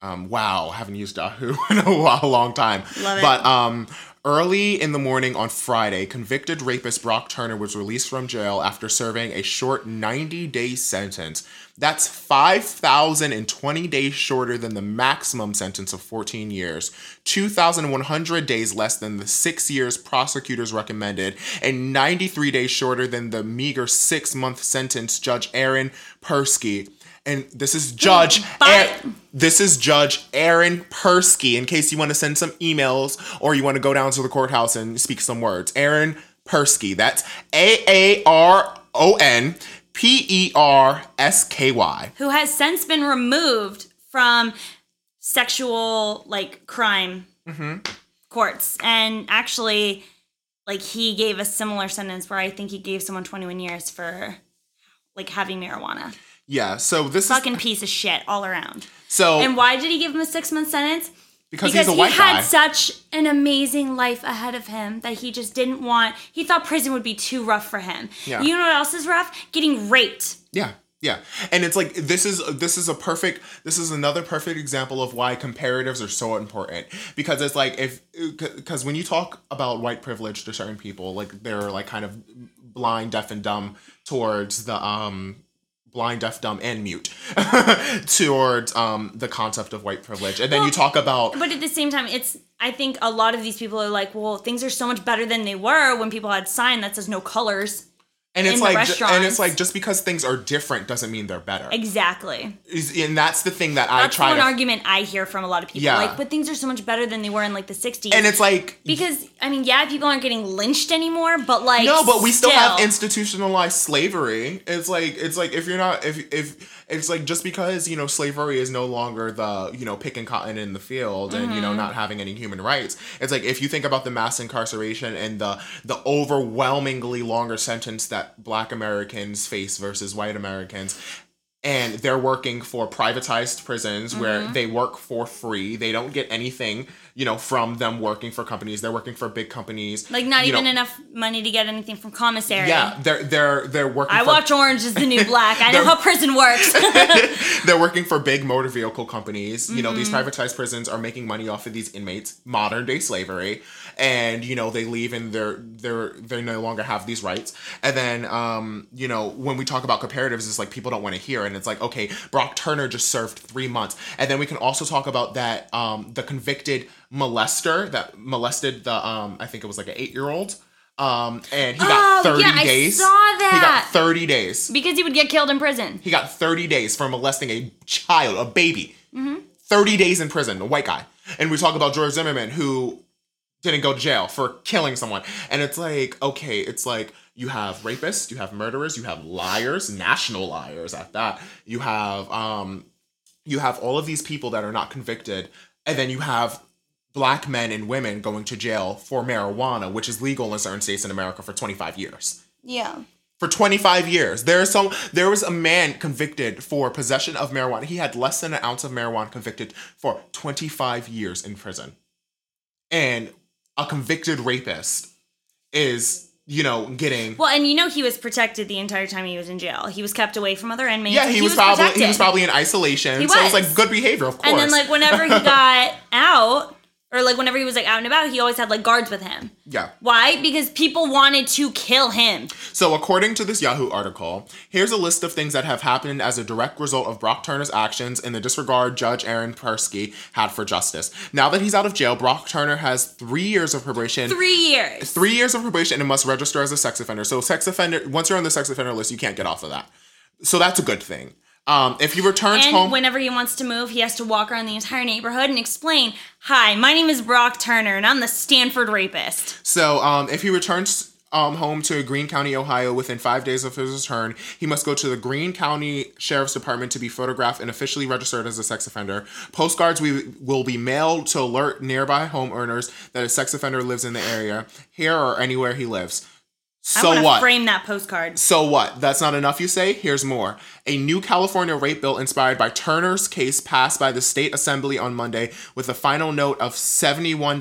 Um wow haven't used yahoo *laughs* in a while, long time. Love it. but um Early in the morning on Friday, convicted rapist Brock Turner was released from jail after serving a short 90 day sentence. That's 5,020 days shorter than the maximum sentence of 14 years, 2,100 days less than the six years prosecutors recommended, and 93 days shorter than the meager six month sentence Judge Aaron Persky. And this is Judge. Aaron- this is Judge Aaron Persky, in case you want to send some emails or you want to go down to the courthouse and speak some words. Aaron Persky. That's A A R O N P E R S K Y. Who has since been removed from sexual like crime mm-hmm. courts. And actually, like he gave a similar sentence where I think he gave someone 21 years for like having marijuana. Yeah, so this is Fucking piece of shit all around. so And why did he give him a six month sentence? because, because he's a he had guy. such an amazing life ahead of him that he just didn't want. He thought prison would be too rough for him. Yeah. You know what else is rough? Getting raped. Yeah. Yeah. And it's like this is this is a perfect this is another perfect example of why comparatives are so important because it's like if cuz when you talk about white privilege to certain people like they're like kind of blind deaf and dumb towards the um blind deaf dumb and mute *laughs* towards um the concept of white privilege and then you talk about But at the same time, it's. I think a lot of these people are like, well, things are so much better than they were when people had sign that says no colors. And it's like and it's like just because things are different doesn't mean they're better Exactly. And that's the thing that I That's try one to argument I hear from a lot of people. Yeah. Like, but things are so much better than they were in like the 60s. and it's like because, I mean, yeah, people aren't getting lynched anymore, but like. No, but we still, have institutionalized slavery. It's like it's like if you're not if if it's like just because you know slavery is no longer the you know picking cotton in the field and you Mm-hmm. know not having any human rights. It's like if you think about the mass incarceration and the the overwhelmingly longer sentence that Black Americans face versus white Americans. And they're working for privatized prisons where Mm-hmm. they work for free. They don't get anything, you know, from them working for companies. They're working for big companies. Like, not even know, enough money to get anything from commissary. yeah, they're they're they're working. I for, watch Orange is the New *laughs* Black. I know how prison works. *laughs* They're working for big motor vehicle companies. You know, these Mm-hmm. privatized prisons are making money off of these inmates, modern day slavery, and you know they leave and they're they're they no longer have these rights. And then um you know when we talk about comparatives, it's like people don't want to hear, and it's like okay, Brock Turner just served three months, and then we can also talk about that um the convicted molester that molested the um I think it was like an eight year old. Um, and he got Oh, 30 yeah, I days. saw He got 30 days. because he would get killed in prison. He got 30 days for molesting a child, a baby. Mm-hmm. 30 days in prison, a white guy. And we talk about George Zimmerman, who didn't go to jail for killing someone. And it's like, okay, it's like you have rapists, you have murderers, you have liars, national liars at that. You have um you have all of these people that are not convicted, and then you have black men and women going to jail for marijuana, which is legal in certain states in America for 25 years Yeah. for 25 years. There is some there was a man convicted for possession of marijuana. He had less than an ounce of marijuana convicted for 25 years in prison. And a convicted rapist is, you know, getting Well, and you know he was protected the entire time he was in jail. He was kept away from other inmates. yeah, he, was, probably protected. he was probably in isolation. He so it's was. like good behavior, of course. And then like whenever he *laughs* got out, or like whenever he was like out and about, he always had like guards with him. yeah. Why? Because people wanted to kill him. So, according to this Yahoo article, here's a list of things that have happened as a direct result of Brock Turner's actions and the disregard Judge Aaron Persky had for justice. Now that he's out of jail, Brock Turner has three years of probation. Three years. Three years of probation and must register as a sex offender. So, sex offender, once you're on the sex offender list, you can't get off of that. So, that's a good thing. Um, if he returns And home, whenever he wants to move, he has to walk around the entire neighborhood and explain, "Hi, my name is Brock Turner, and I'm the Stanford rapist." So, um, if he returns um, home to Greene County, Ohio, within five days of his return, he must go to the Greene County Sheriff's Department to be photographed and officially registered as a sex offender. Postcards we, will be mailed to alert nearby homeowners that a sex offender lives in the area, here or anywhere he lives. So what? frame that postcard. So what? That's not enough, you say? Here's more. A new California rape bill inspired by Turner's case passed by the state assembly on Monday with a final note of 71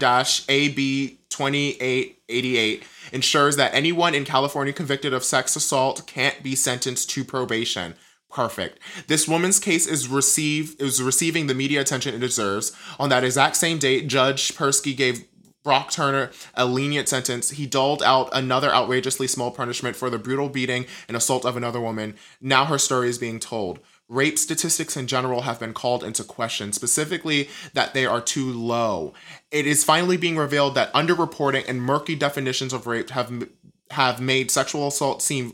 AB 2888 ensures that anyone in California convicted of sex assault can't be sentenced to probation. Perfect. This woman's case is receive is receiving the media attention it deserves. On that exact same date, Judge Persky gave Brock Turner a lenient sentence. He doled out another outrageously small punishment for the brutal beating and assault of another woman. Now her story is being told. Rape statistics in general have been called into question, specifically that they are too low. It is finally being revealed that underreporting and murky definitions of rape have have made sexual assault seem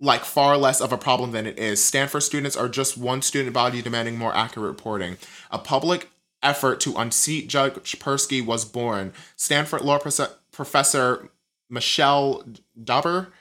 like far less of a problem than it is. Stanford students are just one student body demanding more accurate reporting. A public effort to unseat Judge Persky was born. Stanford law profe- professor Michelle Dauber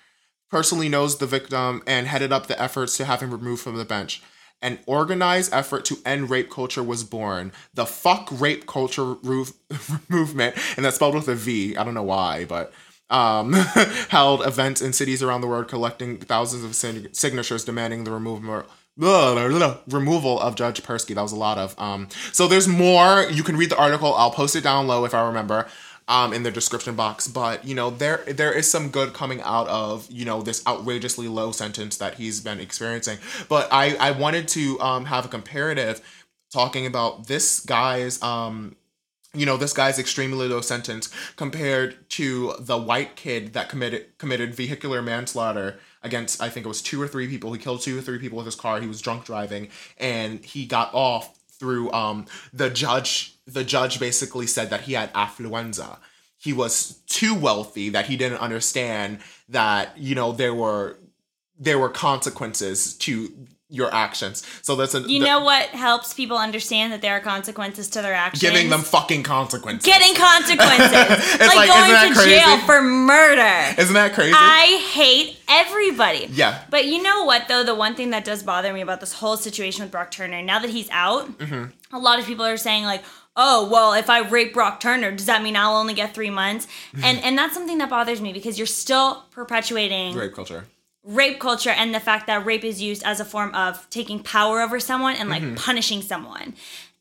personally knows the victim and headed up the efforts to have him removed from the bench. An organized effort to end rape culture was born. The fuck rape culture roof- *laughs* movement, and that's spelled with a V. I don't know why, but um, *laughs* held events in cities around the world collecting thousands of sig- signatures demanding the removal removal of Judge Persky. That was a lot of. Um, so there's more. You can read the article. I'll post it down low if I remember. Um, in the description box, but you know there there is some good coming out of you know this outrageously low sentence that he's been experiencing. But I I wanted to um, have a comparative talking about this guy's um you know this guy's extremely low sentence compared to the white kid that committed committed vehicular manslaughter against I think it was two or three people. He killed two or three people with his car. He was drunk driving and he got off through um the judge the judge basically said that he had affluenza. He was too wealthy that he didn't understand that you know there were there were consequences to your actions. So that's a You the- know what helps people understand that there are consequences to their actions? giving them fucking consequences. getting consequences. *laughs* Like, like, going isn't that to jail for murder. Isn't that crazy? I hate everybody. Yeah. But you know what, though? The one thing that does bother me about this whole situation with Brock Turner, now that he's out, Mm-hmm. a lot of people are saying, like, oh, well, if I rape Brock Turner, does that mean I'll only get three months? Mm-hmm. And and that's something that bothers me because you're still perpetuating Rape culture. rape culture and the fact that rape is used as a form of taking power over someone and like punishing someone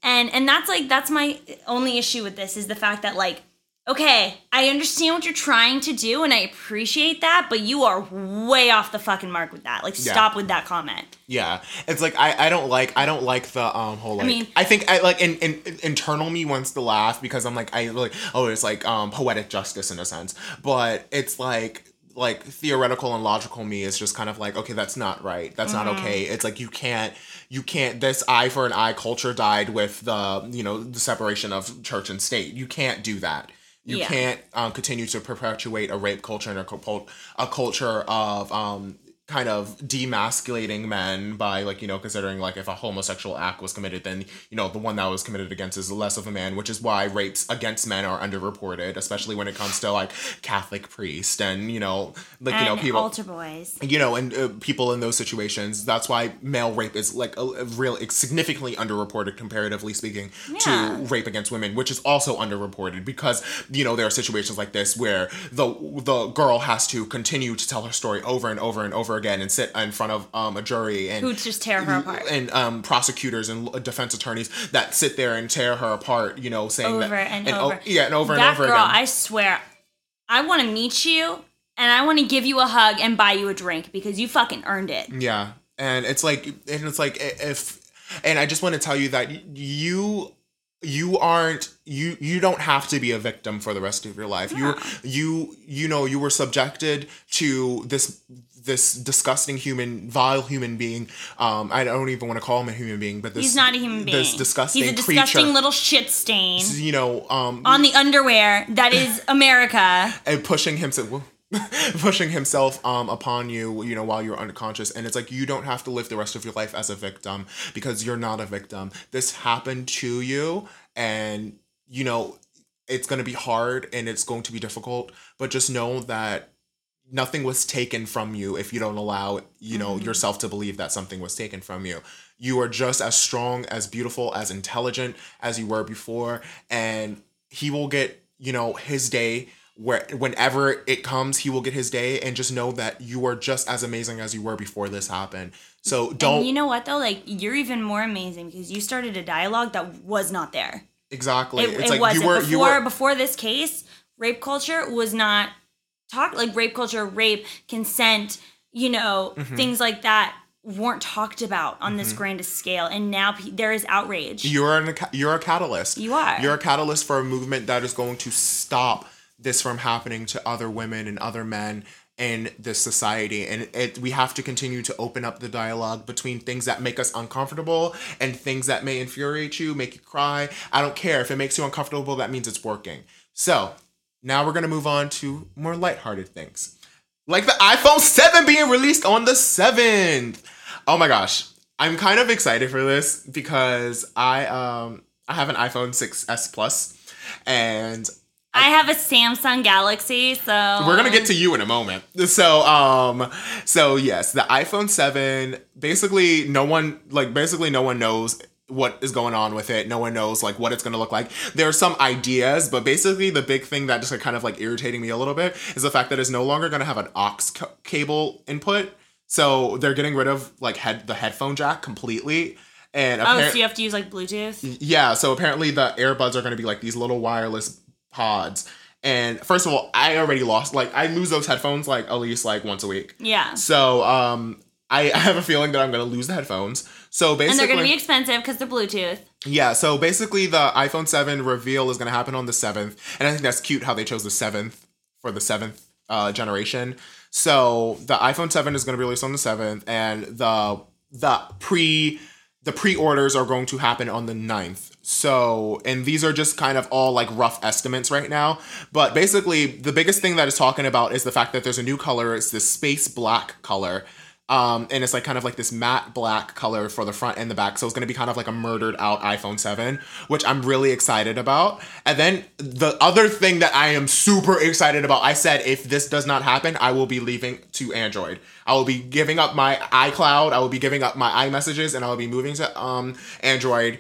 and and that's like that's my only issue with this is the fact that like okay i understand what you're trying to do and i appreciate that but you are way off the fucking mark with that. Like Yeah. stop with that comment. Yeah, it's like I, I don't like I don't like the um whole like I mean- I think I like in, in, in internal me wants to laugh because I'm like I like oh it's like um poetic justice in a sense. But it's like like theoretical and logical me is just kind of like okay that's not right. That's not Mm-hmm. okay. It's like you can't you can't this eye for an eye culture died with the you know the separation of church and state. You can't do that you Yeah. can't um, continue to perpetuate a rape culture and a, a culture of um, kind of demasculating men by like you know considering like if a homosexual act was committed then you know the one that was committed against is less of a man which is why rapes against men are underreported especially when it comes to like catholic priest and you know like you know people altar boys you know, and uh, people in those situations. That's why male rape is like a, a real significantly underreported comparatively speaking Yeah. to rape against women, which is also underreported because you know there are situations like this where the the girl has to continue to tell her story over and over and over again and sit in front of um, a jury and who just tear her apart and um, prosecutors and defense attorneys that sit there and tear her apart. You know, saying over that and, o- over yeah, and over that and over girl again. i swear i want to meet you and i want to give you a hug and buy you a drink because you fucking earned it Yeah, and it's like, and it's like if, and I just want to tell you that you, you aren't you you don't have to be a victim for the rest of your life. You you you know you were subjected to this this disgusting human vile human being. Um, I don't even want to call him a human being, but this he's not a human being This disgusting he's a disgusting creature. little shit stain you know, um, on the underwear that is *laughs* america and pushing himself *laughs* pushing himself um upon you you know while you're unconscious and it's like you don't have to live the rest of your life as a victim because you're not a victim this happened to you and you know it's going to be hard and it's going to be difficult but just know that nothing was taken from you if you don't allow you know mm-hmm. yourself to believe that something was taken from you. You are just as strong as beautiful as intelligent as you were before and he will get you know his day where whenever it comes he will get his day and just know that you are just as amazing as you were before this happened. So don't and you know what though? Like you're even more amazing because you started a dialogue that was not there. Exactly. It, it's it like wasn't. you were before you were before this case rape culture was not talk like rape culture rape consent you know Mm-hmm. things like that weren't talked about on this grandest scale. And now pe- there is outrage. You're an, you're a catalyst. You are. you're a catalyst for a movement that is going to stop this from happening to other women and other men in this society. And it we have to continue to open up the dialogue between things that make us uncomfortable and things that may infuriate you make you cry. I don't care. If it makes you uncomfortable that means it's working. So now we're to move on to more lighthearted things like the iPhone 7 being released on the 7th. Oh my gosh. I'm kind of excited for this because I um I have an iPhone 6s Plus and i have a samsung galaxy so we're gonna get to you in a moment. So um so yes, the iPhone 7 basically no one like basically no one knows what is going on with it. No one knows like what it's gonna look like. There are some ideas, but basically the big thing that just like, kind of like irritating me a little bit is the fact that it's no longer gonna have an aux ca- cable input. So they're getting rid of like head the headphone jack completely. And Oh, so you have to use like Bluetooth? yeah, so apparently the earbuds are going to be like these little wireless pods. And first of all, I already lost like I lose those headphones like at least like once a week. Yeah. So um I, *laughs* I have a feeling that I'm going to lose the headphones. So basically And they're going to be expensive because they're Bluetooth. yeah, so basically the iPhone 7 reveal is going to happen on the 7th. And I think that's cute how they chose the 7th for the 7th uh, generation. So the iPhone 7 is going to be released on the 7th and the the pre the pre-orders are going to happen on the 9th. So, and these are just kind of all like rough estimates right now, but basically the biggest thing that is talking about is the fact that there's a new color, it's this space black color. Um, and it's like kind of like this matte black color for the front and the back. So it's gonna be kind of like a murdered out iPhone 7, which I'm really excited about. And then the other thing that I am super excited about, I said if this does not happen, I will be leaving to Android. I will be giving up my iCloud, I will be giving up my iMessages, and I will be moving to um Android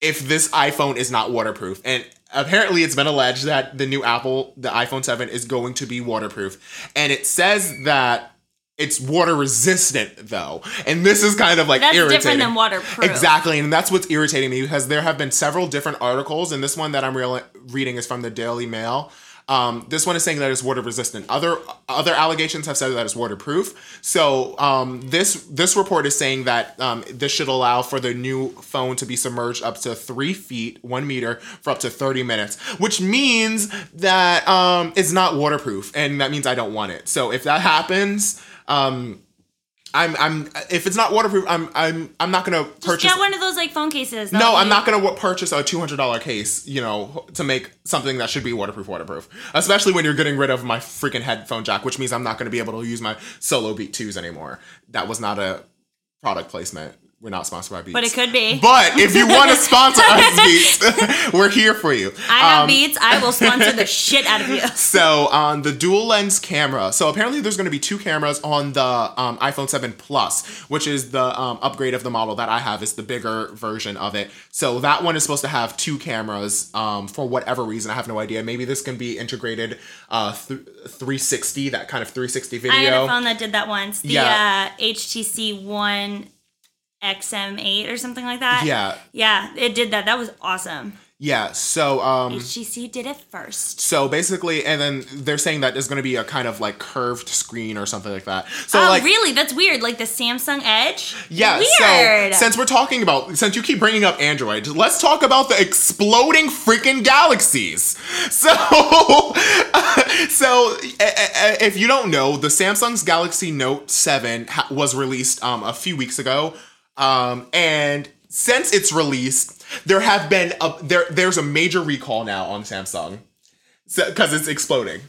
if this iPhone is not waterproof. And apparently it's been alleged that the new Apple, the iPhone 7 is going to be waterproof. And it says that it's water resistant though. And this is kind of like That's irritating. different than waterproof. Exactly. And that's what's irritating me because there have been several different articles and this one that I'm real- reading is from the Daily Mail. Um, this one is saying that it's water resistant. Other other allegations have said that it's waterproof. So um, this this report is saying that um, this should allow for the new phone to be submerged up to three feet, one meter, for up to thirty minutes, which means that um, it's not waterproof, and that means I don't want it. So if that happens, um, I'm I'm if it's not waterproof, I'm I'm I'm not gonna Just purchase. get one of those like phone cases. No, I'm not gonna w- purchase a two hundred dollar case, you know, to make something that should be waterproof, waterproof. Especially when you're getting rid of my freaking headphone jack, which means I'm not gonna be able to use my Solo Beat twos anymore. That was not a product placement. We're not sponsored by Beats, But it could be. But if you want to sponsor us, *laughs* Beats, *laughs* we're here for you. I have Um, beats. I will sponsor the *laughs* shit out of you. so on the dual lens camera, so apparently there's going to be two cameras on the um, iPhone 7 Plus, which is the um, upgrade of the model that I have. Is the bigger version of it. So that one is supposed to have two cameras um, for whatever reason. I have no idea. Maybe this can be integrated uh, th- 360, that kind of 360 video. I had a phone that did that once. The Yeah. uh, HTC One XM8 or something like that. Yeah. Yeah, it did that. That was awesome. Yeah. So um, HTC did it first. so basically, and then they're saying that there's going to be a kind of like curved screen or something like that. So oh, like really? That's weird. Like the Samsung Edge. Yeah, Weird. so since we're talking about since you keep bringing up Android, let's talk about the exploding freaking galaxies. *laughs* So *laughs* so eh, eh, eh, if you don't know, the Samsung's Galaxy Note 7 was released um a few weeks ago. Um and since its release, there have been a, there there's a major recall now on Samsung because it's exploding.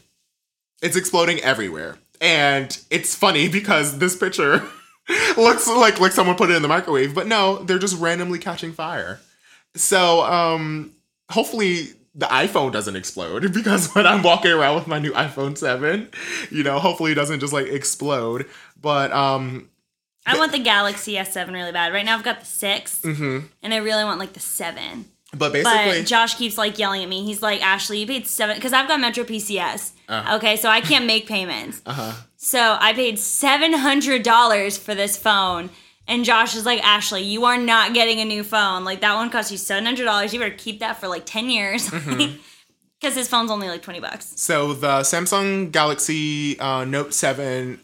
It's exploding everywhere. And it's funny *laughs* because this picture *laughs* looks like like someone put it in the microwave, but no, they're just randomly catching fire. So, um hopefully the iPhone doesn't explode *laughs* because when I'm walking around with my new iPhone 7, you know, hopefully it doesn't just like explode. But um I want the Galaxy S7 really bad. Right now I've got the 6 Mm-hmm. and I really want like the seven. but basically But Josh keeps like yelling at me. He's like, Ashley, you paid seven because I've got Metro PCS. Uh-huh. Okay, so I can't make payments. *laughs* Uh-huh. So I paid seven hundred dollars for this phone. And Josh is like, Ashley, you are not getting a new phone. Like that one cost you seven hundred dollars. You better keep that for like ten years. Because *laughs* Mm-hmm. *laughs* his phone's only like twenty bucks. So the Samsung Galaxy uh, Note 7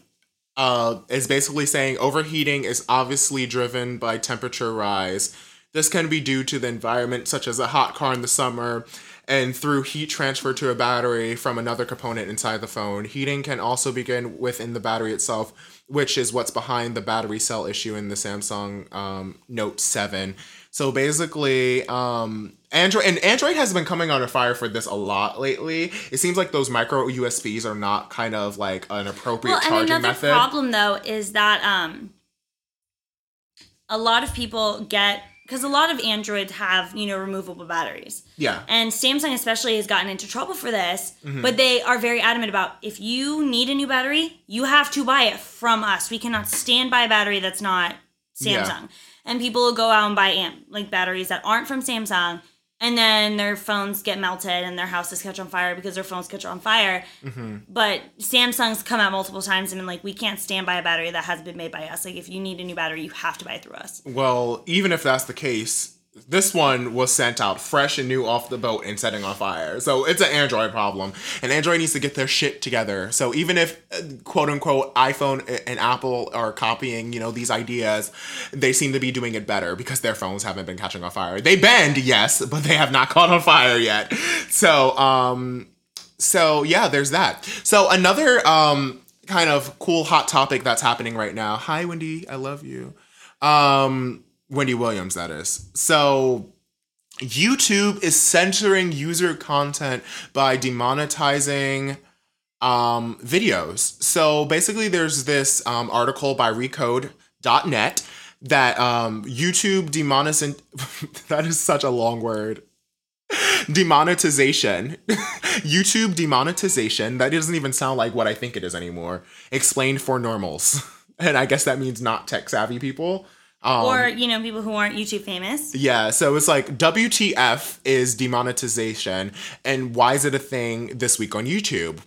uh, is basically saying overheating is obviously driven by temperature rise. This can be due to the environment, such as a hot car in the summer, and through heat transfer to a battery from another component inside the phone. Heating can also begin within the battery itself, which is what's behind the battery cell issue in the Samsung um, Note 7. So basically, um, Android and Android has been coming under fire for this a lot lately. It seems like those micro USBs are not kind of like an appropriate Well, and charging another method. problem though is that um, a lot of people get because a lot of Androids have you know removable batteries. yeah. And Samsung especially has gotten into trouble for this, Mm-hmm. but they are very adamant about if you need a new battery, you have to buy it from us. We cannot stand by a battery that's not Samsung. Yeah. And people will go out and buy am- like batteries that aren't from Samsung and then their phones get melted and their houses catch on fire because their phones catch on fire. Mm-hmm. But Samsung's come out multiple times and been like, we can't stand by a battery that has been made by us. Like, if you need a new battery, you have to buy it through us. Well, even if that's the case, this one was sent out fresh and new off the boat and setting on fire. So it's an Android problem. And Android needs to get their shit together. So even if uh, quote unquote iPhone and Apple are copying, you know, these ideas, they seem to be doing it better because their phones haven't been catching on fire. They bend, yes, but they have not *laughs* caught on fire yet. So, um, so yeah, there's that. So another um kind of cool hot topic that's happening right now. Hi Wendy, I love you. Um Wendy Williams, that is. So, YouTube is censoring user content by demonetizing um, videos. So, basically, there's this um, article by Recode.net that um, YouTube demonetization. *laughs* that is such a long word. Demonetization. *laughs* YouTube demonetization. That doesn't even sound like what I think it is anymore. Explained for normals. *laughs* And I guess that means not tech savvy people. Um, or, you know, people who aren't YouTube famous. yeah, so it's like WTF is demonetization, and why is it a thing this week on YouTube?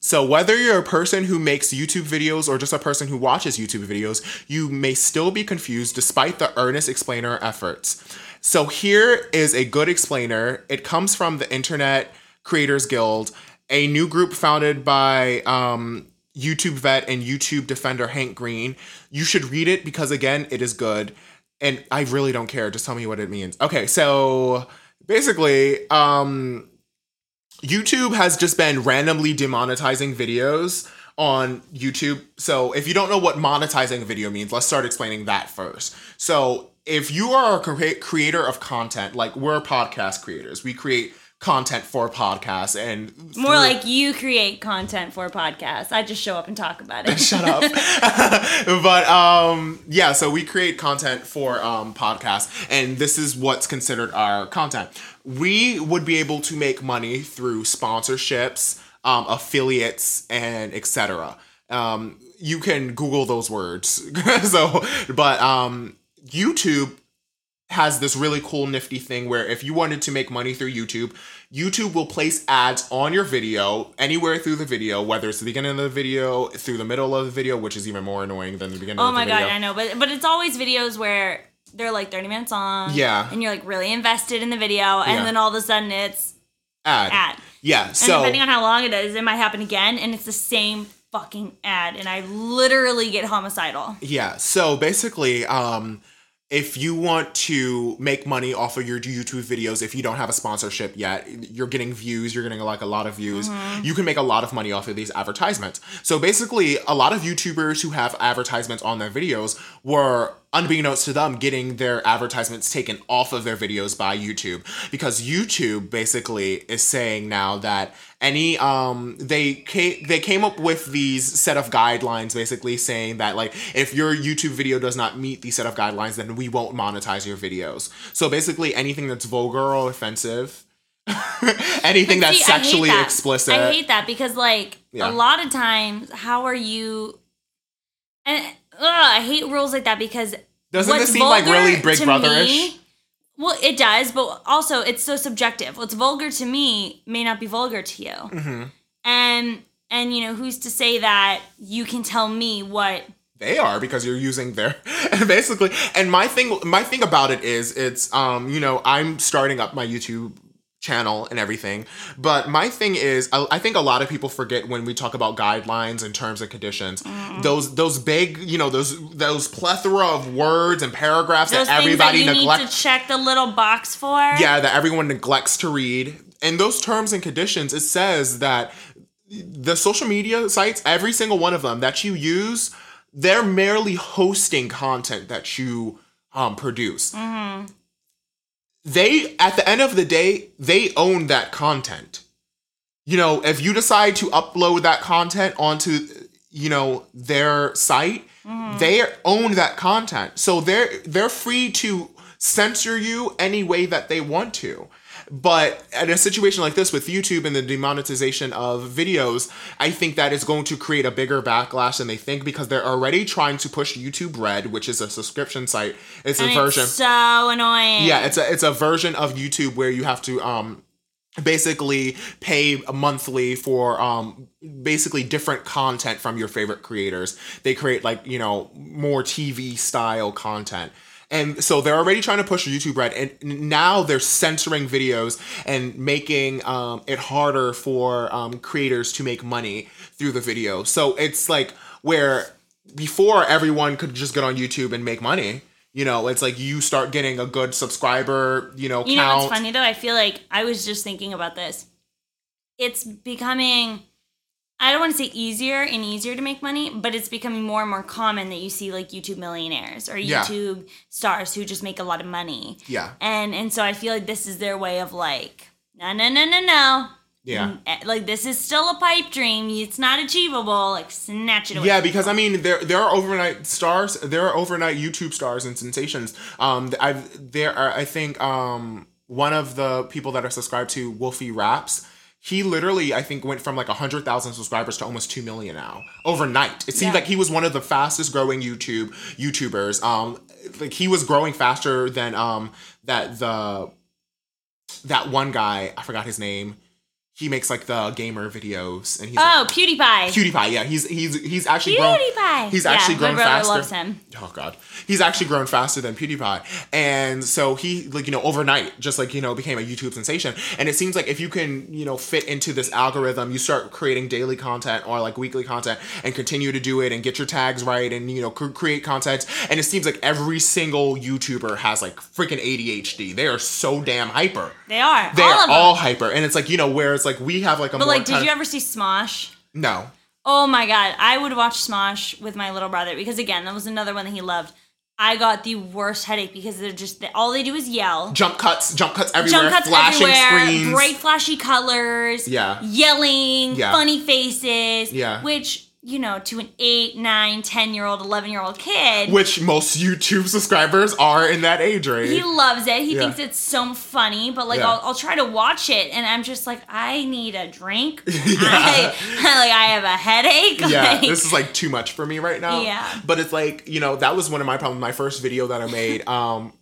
So, whether you're a person who makes YouTube videos or just a person who watches YouTube videos, you may still be confused despite the earnest explainer efforts. So, here is a good explainer. It comes from the Internet Creators Guild, a new group founded by um, YouTube vet and YouTube defender Hank Green. You should read it because again, it is good. And I really don't care. Just tell me what it means. Okay, so basically, um YouTube has just been randomly demonetizing videos on YouTube. So if you don't know what monetizing a video means, let's start explaining that first. So if you are a crea- creator of content, like we're podcast creators, we create content for podcasts and More through- like you create content for podcasts. I just show up and talk about it. *laughs* *laughs* shut up *laughs* but um yeah so we create content for um podcasts and this is what's considered our content we would be able to make money through sponsorships um affiliates and etc um you can google those words so but um youtube has this really cool nifty thing where if you wanted to make money through YouTube, YouTube will place ads on your video anywhere through the video, whether it's the beginning of the video, through the middle of the video, which is even more annoying than the beginning Oh of the my video. god, I know, but but it's always videos where they're like 30 minutes long. Yeah. And you're like really invested in the video, and Yeah. then all of a sudden it's Ad. ad. Yeah. And So depending on how long it is, it might happen again, and it's the same fucking ad, and I literally get homicidal. Yeah. So basically, um, if you want to make money off of your YouTube videos, if you don't have a sponsorship yet, you're getting views, you're getting like a lot of views, mm-hmm. you can make a lot of money off of these advertisements. So basically, a lot of YouTubers who have advertisements on their videos were unbeknownst to them getting their advertisements taken off of their videos by YouTube because YouTube basically is saying now that any um they came they came up with these set of guidelines basically saying that like if your YouTube video does not meet these set of guidelines then we won't monetize your videos. So basically anything that's vulgar or offensive *laughs* anything But that's see, I sexually that. explicit I hate that because like Yeah. a lot of times, how are you? And ugh, I hate rules like that because doesn't this seem like really Big Brotherish? me- well, it does, but also it's so subjective. What's vulgar to me may not be vulgar to you, Mm-hmm. and and you know who's to say that you can tell me what they are because you're using their *laughs* basically and my thing my thing about it is it's um you know i'm starting up my youtube channel and everything. But my thing is I, I think a lot of people forget when we talk about guidelines and terms and conditions. Mm-hmm. those those big you know those those plethora of words and paragraphs those that everybody neglects to check the little box for. yeah that everyone neglects to read. In those terms and conditions it says that the social media sites every single one of them that you use they're merely hosting content that you um, produce they at the end of the day they own that content. You know if you decide to upload that content onto you know their site mm-hmm. they own that content. So they're they're free to censor you any way that they want to. But in a situation like this with YouTube and the demonetization of videos, I think that is going to create a bigger backlash than they think because they're already trying to push YouTube Red, which is a subscription site. It's And a version. It's so annoying. Yeah, it's a it's a version of YouTube where you have to um basically pay monthly for um basically different content from your favorite creators. They create like, you know, more TV style content. And so they're already trying to push YouTube Red, and now they're censoring videos and making um, it harder for um, creators to make money through the video. So it's like where before everyone could just get on YouTube and make money. You know, it's like you start getting a good subscriber, you know, You know count. what's funny though? I feel like I was just thinking about this. It's becoming I don't want to say easier and easier to make money, but it's becoming more and more common that you see like YouTube millionaires or Yeah. YouTube stars who just make a lot of money. Yeah. And and so I feel like this is their way of like, no, no, no, no, no. Yeah. Mm, Like this is still a pipe dream. It's not achievable. Like snatch it away. Yeah, because I mean, there there are overnight stars, there are overnight YouTube stars and sensations. Um, I've there are I think um one of the people that are subscribed to Wolfie Raps. He literally, I think, went from like hundred thousand subscribers to almost two million now overnight. It seemed Yeah. like he was one of the fastest growing YouTube YouTubers. Um, like he was growing faster than um that the that one guy. I forgot his name. He makes like the gamer videos, and he's Oh, PewDiePie. PewDiePie, yeah, he's he's he's actually grown. PewDiePie. He's Yeah, actually my grown brother faster. loves him. Oh god, he's actually grown faster than PewDiePie, and so he like you know overnight just like you know became a YouTube sensation. And it seems like if you can you know fit into this algorithm, you start creating daily content or like weekly content, and continue to do it and get your tags right, and you know cr- create content. And it seems like every single YouTuber has like freaking ADHD. They are so damn hyper. They are. They all are all hyper, and it's like you know whereas like we have like a But like, did you ever see Smosh? no. Oh my god, I would watch Smosh with my little brother because again, that was another one that he loved. I got the worst headache because they're just all they do is yell. Jump cuts, jump cuts everywhere, Jump cuts flashing everywhere, screens. bright flashy colors, Yeah. yelling, Yeah. funny faces, Yeah. which you know to an 8 9 10 year old 11 year old kid which most YouTube subscribers are in that age range. he loves it he Yeah. thinks it's so funny but like Yeah. I'll, I'll try to watch it and i'm just like i need a drink *laughs* I, *laughs* like i have a headache yeah, like, this is like too much for me right now. Yeah. But it's like, you know, that was one of my problems. My first video that I made, *laughs* um,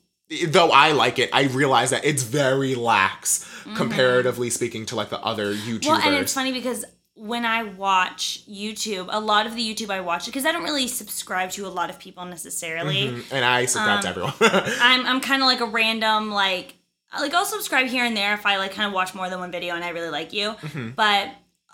though I like it, I realize that it's very lax comparatively speaking to like the other YouTubers. Mm-hmm. well and it's funny because when i watch youtube a lot of the youtube i watch because i don't really subscribe to a lot of people necessarily and I subscribe Um, to everyone. *laughs* I'm I'm kind of like a random like like I'll subscribe here and there if I like kind of watch more than one video and I really like you. Mm-hmm. But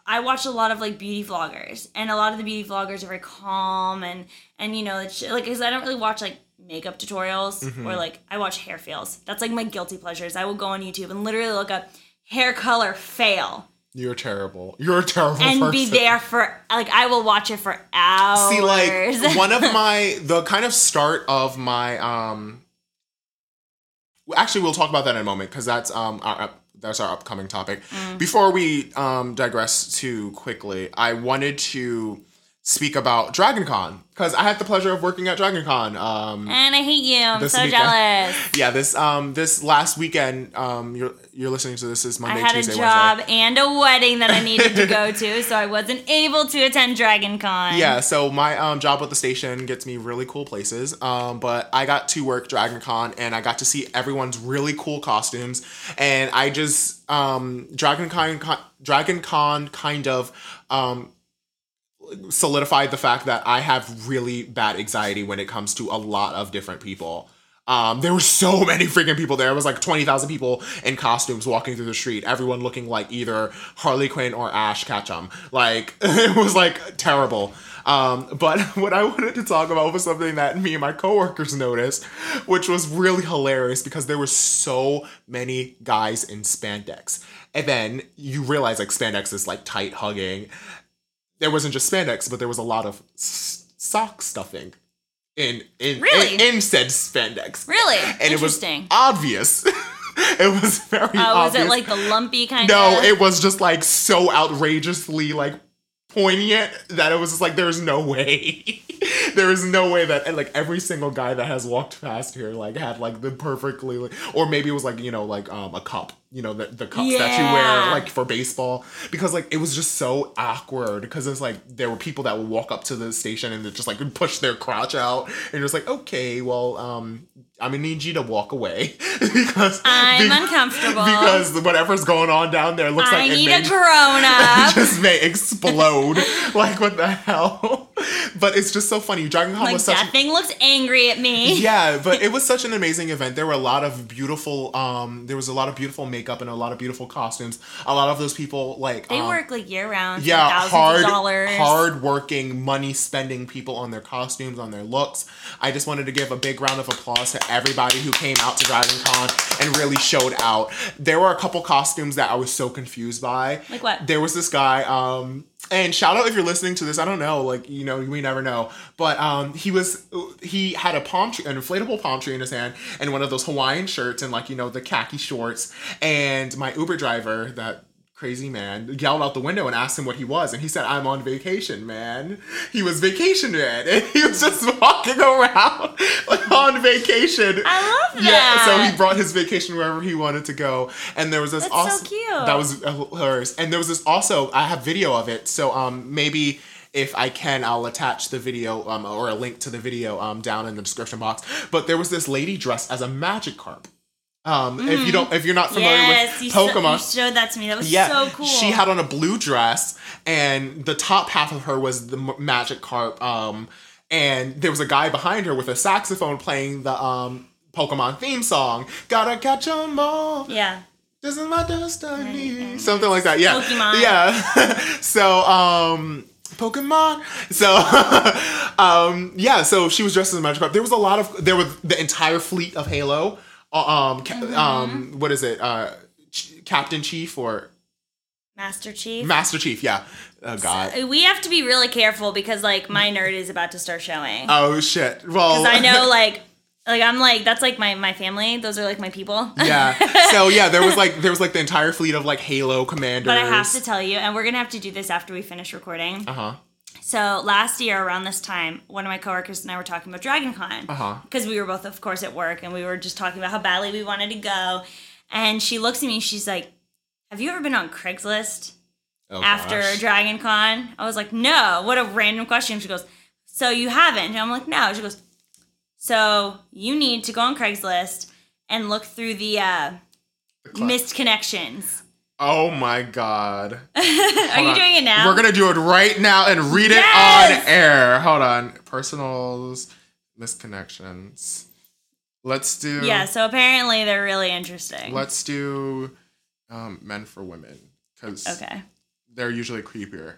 I watch a lot of like beauty vloggers and a lot of the beauty vloggers are very calm and and you know it's like because I don't really watch like makeup tutorials Mm-hmm. or like I watch hair fails. That's like my guilty pleasures. I will go on YouTube and literally look up hair color fail You're terrible. You're a terrible and person. be there for like I will watch it for hours. See, like *laughs* one of my the kind of start of my um. Actually, we'll talk about that in a moment because that's um our, that's our upcoming topic. Mm. Before we um digress too quickly, I wanted to speak about Dragon Con because I had the pleasure of working at Dragon Con. Um, and I hate you. I'm so weekend. jealous. *laughs* yeah, this um this last weekend. Um, you're you're listening to this is Monday, Tuesday, Wednesday. I had Tuesday, a job and a wedding that I needed to go *laughs* to, so I wasn't able to attend Dragon Con. Yeah, so my um, job with the station gets me really cool places. Um, but I got to work Dragon Con and I got to see everyone's really cool costumes. And I just um, Dragon Con, Dragon Con kind of um, solidified the fact that I have really bad anxiety when it comes to a lot of different people. Um, there were so *laughs* many freaking people there. It was like 20,000 people in costumes walking through the street, everyone looking like either Harley Quinn or Ash Ketchum. Like, *laughs* it was like terrible. Um, but *laughs* what I wanted to talk about was something that me and my coworkers noticed, which was really hilarious because there were so many guys in spandex. And then you realize like spandex is like tight hugging there wasn't just spandex, but there was a lot of s- sock stuffing in in Really? in, in said spandex. Really? And it was Interesting. obvious. *laughs* it was very Oh, was obvious. it like the lumpy kind of. no, of? it was just like so outrageously like poignant that it was just like there's no way. *laughs* there is no way that and, like every single guy that has walked past here like had like the perfectly like, or maybe it was like you know like um a cup you know the, the cups that you wear like for baseball because like it was just so awkward because it's like there were people that would walk up to the station and just like *laughs* push their crotch out and you're just like okay well um I'm gonna need you to walk away *laughs* because I'm be- uncomfortable. because whatever's going on down there looks I like it need may- a Corona. *laughs* it just may explode. like what the hell? But it's just so funny. Dragon Con like was such that thing looks angry at me. *laughs* yeah, but it was such an amazing event. There were a lot of beautiful um there was a lot of beautiful makeup and a lot of beautiful costumes. A lot of those people like They um, work like year round. yeah, hard, hard working, money spending people on their costumes, on their looks. I just wanted to give a big round of applause to everybody who came out to Dragon Con and really showed out. There were a couple costumes that I was so confused by. Like what? There was this guy, um, and shout out if you're listening to this. I don't know, like you know, we never know. But um, he was he had a palm tree, an inflatable palm tree in his hand, and one of those Hawaiian shirts, and like you know the khaki shorts. And my Uber driver, that crazy man, yelled out the window and asked him what he was, and he said, "I'm on vacation, man." He was vacation man, and he was just *laughs* walking around like *laughs* on vacation. I love that Yeah, so he brought his vacation wherever he wanted to go, and there was this That's so cute. that was uh, hilarious, and there was this also I have video of it, so um maybe if I can I'll attach the video um or a link to the video um down in the description box. But there was this lady dressed as a Magikarp. Um, if you don't if you're not familiar Mm-hmm. yes, with Pokemon, you showed that to me. That was yeah, so cool. She had on a blue dress, and the top half of her was the Magikarp. Um, and there was a guy behind her with a saxophone playing the um Pokemon theme song. Gotta catch 'em all. yeah. This is my destiny. Something like that. Yeah. Pokemon. Yeah. *laughs* so, um, Pokemon. So, *laughs* um, yeah. So she was dressed as a Magikarp. There was a lot of there was the entire fleet of Halo. Uh, Um, ca- Mm-hmm. um, what is it? Uh, Ch- Captain Chief or Master Chief. Master Chief? Yeah. Oh God. we have to be really careful because like my nerd is about to start showing. Oh shit. Well, Because I know *laughs* like like I'm like that's like my my family. Those are like my people. yeah. *laughs* So yeah, there was like there was like the entire fleet of like Halo commanders. But I have to tell you, and we're gonna have to do this after we finish recording. Uh huh. So last year around this time, one of my coworkers and I were talking about Dragon Con. Uh-huh. Because we were both, of course, at work and we were just talking about how badly we wanted to go. And she looks at me and she's like, Have you ever been on Craigslist Oh, after gosh. Dragon Con? I was like, No. What a random question. She goes, So you haven't? And I'm like, No. She goes, So you need to go on Craigslist and look through the uh, missed connections. Oh my god. *laughs* Are you on. doing it now? We're gonna do it right now and read it on air. Hold on. Personals, misconnections. Let's do. yeah, so apparently they're really interesting. Let's do um, men for women because Okay. they're usually creepier.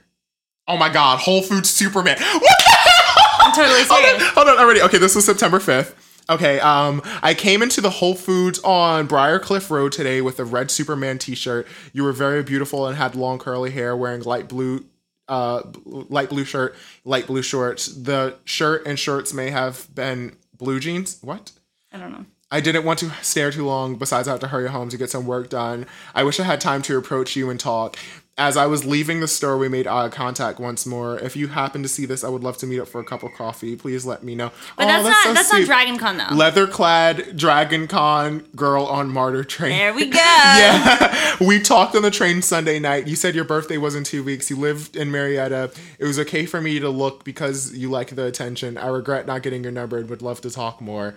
Oh my god, Whole Foods Superman. *laughs* What the hell? I'm totally Hold on, hold on, already. Okay, this was September 5th. Okay, um, I came into the Whole Foods on Briarcliff Road today with a red Superman t-shirt. You were very beautiful and had long curly hair, wearing light blue, uh, light blue shirt, light blue shorts. The shirt and shorts may have been blue jeans. What? I don't know. I didn't want to stare too long. Besides, I have to hurry home to get some work done. I wish I had time to approach you and talk. As I was leaving the store, we made eye contact once more. If you happen to see this, I would love to meet up for a cup of coffee. Please let me know. But Aw, that's, not so that's sweet. not Dragon Con though. Leather clad Dragon Con girl on MARTA train. there we *laughs* go. Yeah, we talked on the train Sunday night. You said your birthday was in two weeks. You lived in Marietta. It was okay for me to look because you like the attention. I regret not getting your number and would love to talk more.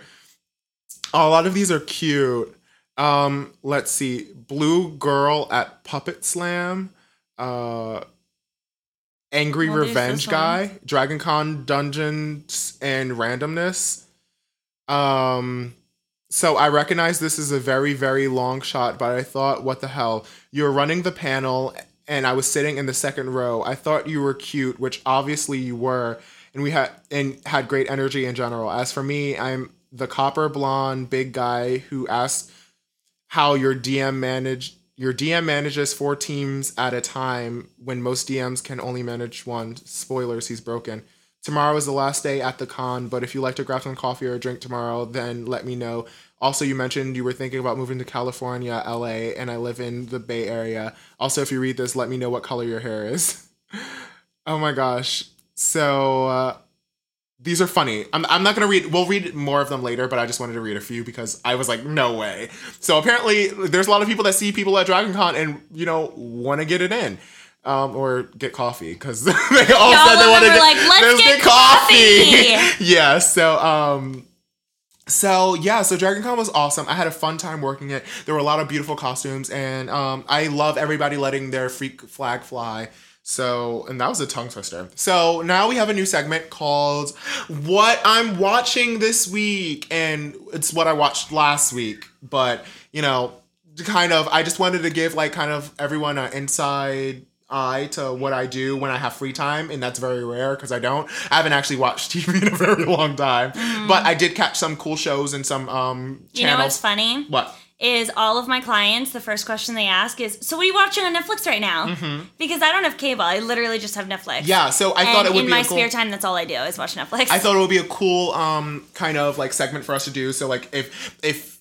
Oh, a lot of these are cute. Um, let's see. Blue girl at Puppet Slam. Uh, Angry Well, Revenge guy. Dragon Con Dungeons and Randomness. Um, so I recognize this is a very, very long shot, but I thought, what the hell? You're running the panel, and I was sitting in the second row. I thought you were cute, which obviously you were, and we had and had great energy in general. As for me, I'm the copper blonde big guy who asked how your DM managed your DM manages four teams at a time when most DMs can only manage one. Spoilers, he's broken. Tomorrow is the last day at the con, but if you like to grab some coffee or a drink tomorrow, then let me know. Also, you mentioned you were thinking about moving to California, LA, and I live in the Bay Area. Also, if you read this, let me know what color your hair is. *laughs* oh my gosh. So, uh, these are funny. I'm, I'm not gonna read. We'll read more of them later, but I just wanted to read a few because I was like, no way. So apparently, there's a lot of people that see people at Dragon Con and you know want to get it in. Um, or get coffee because *laughs* they all Y'all said they want to get, like, "Let's let's get coffee." *laughs* yeah. So um, so yeah, so Dragon Con was awesome. I had a fun time working it. There were a lot of beautiful costumes, and um, I love everybody letting their freak flag fly. So, and that was a tongue twister. So now we have a new segment called "What I'm Watching This Week," and it's what I watched last week. But you know, kind of, I just wanted to give like kind of everyone an inside eye to what I do when I have free time, and that's very rare because I don't. I haven't actually watched *laughs* TV in a very long time, but I did catch some cool shows and some um You know channels. what's funny? What? Is all of my clients, the first question they ask is, So, what are you watching on Netflix right now? Because I don't have cable. I literally just have Netflix. Mm-hmm. Yeah, so I and thought it would in be my a cool. spare time, that's all I do is watch Netflix. I thought it would be a cool um kind of like segment for us to do. So like if if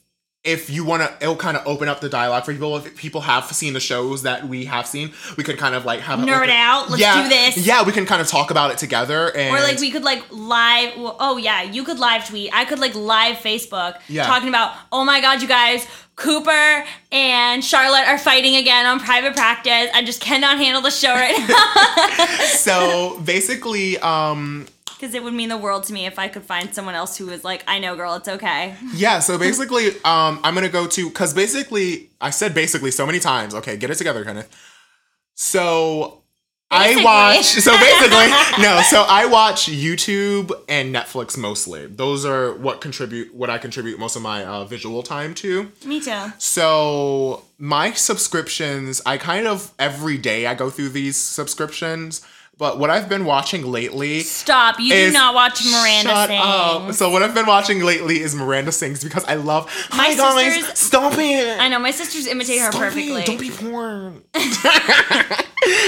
if you want to, it'll kind of open up the dialogue for people. If people have seen the shows that we have seen, we could kind of like have Nerd open- out. Let's yeah, do this. Yeah, we can kind of talk about it together. And Or like we could like live. well, Oh yeah, you could live tweet. I could like live Facebook Yeah. talking about. Oh my god, you guys, Cooper and Charlotte are fighting again on private practice. I just cannot handle the show right *laughs* now so basically, um, because it would mean the world to me if I could find someone else who was like, I know, girl, it's okay. *laughs* yeah. So basically, um, I'm gonna go to because basically, I said basically so many times. Okay, get it together, Kenneth. So. Basically. I watch so *laughs* basically no so I watch YouTube and Netflix mostly. Those are what contribute what I contribute most of my uh, visual time to. Me too. So my subscriptions, I kind of every day I go through these subscriptions. But what I've been watching lately Stop. You do not watch Miranda Shut sing. up. So what I've been watching lately is Miranda Sings because I love. My Hi guys, sisters- stop it. I know my sisters imitate her Stop perfectly. It. Don't be porn. *laughs*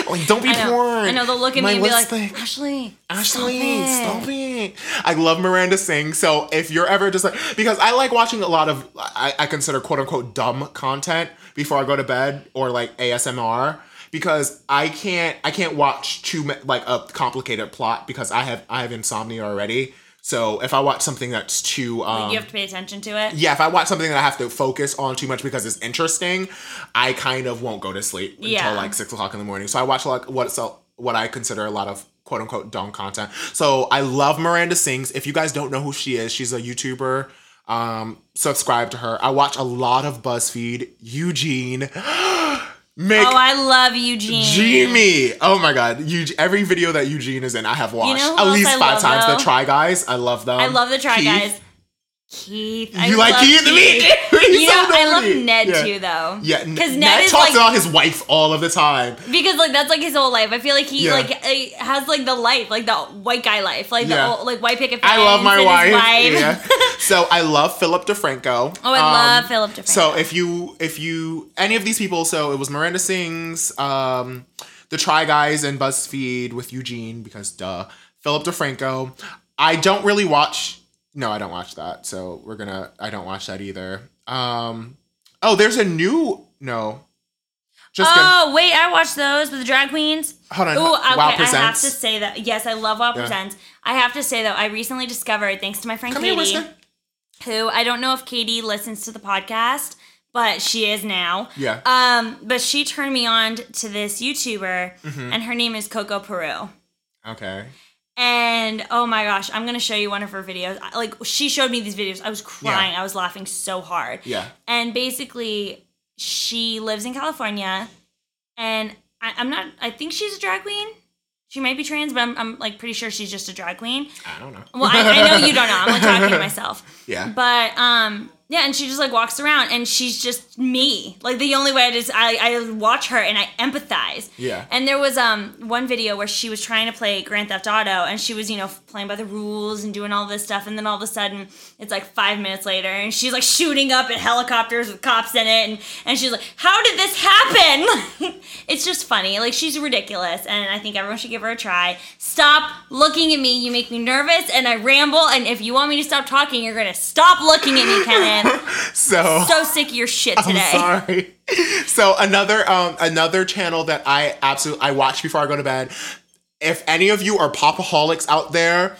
like don't be I know. porn. I know they'll look at My me and be like, lipstick. Ashley, Ashley, stop stop it. it. I love Miranda sing. So if you're ever just like, because I like watching a lot of, I, I consider quote unquote dumb content before I go to bed or like ASMR because I can't, I can't watch too like a complicated plot because I have, I have insomnia already. So if I watch something that's too, um, You have to pay attention to it. yeah, if I watch something that I have to focus on too much because it's interesting, I kind of won't go to sleep Yeah. until like six o'clock in the morning. So I watch like what's a, what I consider a lot of quote unquote dumb content. So I love Miranda Sings. If you guys don't know who she is, she's a YouTuber. Um, subscribe to her. I watch a lot of BuzzFeed. Eugene. *gasps* *gasps* Make Oh, I love Eugene. Jimmy. Oh my god. Eugene, every video that Eugene is in, I have watched know at least I five times. though? The Try Guys. I love them. I love the Try Keith. Guys. Keith. I You like love Keith? Me? *laughs* He's you so know, I love. Ned Yeah. too, though. Yeah, because Ned, Ned, talks like about his wife all of the time. because like that's like his whole life. I feel like he Yeah. like has like the life, like the white guy life, like Yeah. the old, like white picket fence. I love my wife. Yeah. *laughs* so I love Philip DeFranco. Oh, I love Philip DeFranco. So if you if you any of these people, so it was Miranda Sings, um, the Try Guys, and BuzzFeed with Eugene because duh, Philip DeFranco. I don't really watch. No, I don't watch that. So we're gonna. I don't watch that either. Um. Oh, there's a new no. Just. Oh wait, I watched those with the drag queens. Hold on. Ooh, okay. Wow I have to say that. Yes, I love Wow Yeah. Presents. I have to say though, I recently discovered, thanks to my friend Come Katie, Whisker. who I don't know if Katie listens to the podcast, but she is now. Yeah. Um, but she turned me on to this YouTuber, Mm-hmm. and her name is Coco Peru. Okay. And oh my gosh, I'm gonna show you one of her videos. Like she showed me these videos. I was crying. I was laughing so hard. Yeah. And basically, she lives in California, and I, I'm not. I think she's a drag queen. She might be trans, but I'm, I'm like pretty sure she's just a drag queen. I don't know. Well, I, I know you don't know. I'm like talking to *laughs* myself. Yeah. But um, yeah, and she just like walks around, and she's just me. Like the only way I just I, I watch her and I empathize. Yeah. And there was um one video where she was trying to play Grand Theft Auto, and she was you know playing by the rules and doing all this stuff, and then all of a sudden it's like five minutes later, and she's like shooting up at helicopters with cops in it, and and she's like, how did this happen? *laughs* it's just funny. Like she's ridiculous, and I think everyone should give her a try. Stop looking at me. You make me nervous, and I ramble. And if you want me to stop talking, you're gonna stop looking at me, Kenan. *laughs* So so sick of your shit today. I'm sorry. So another um another channel that I absolutely I watch before I go to bed. If any of you are popaholics out there,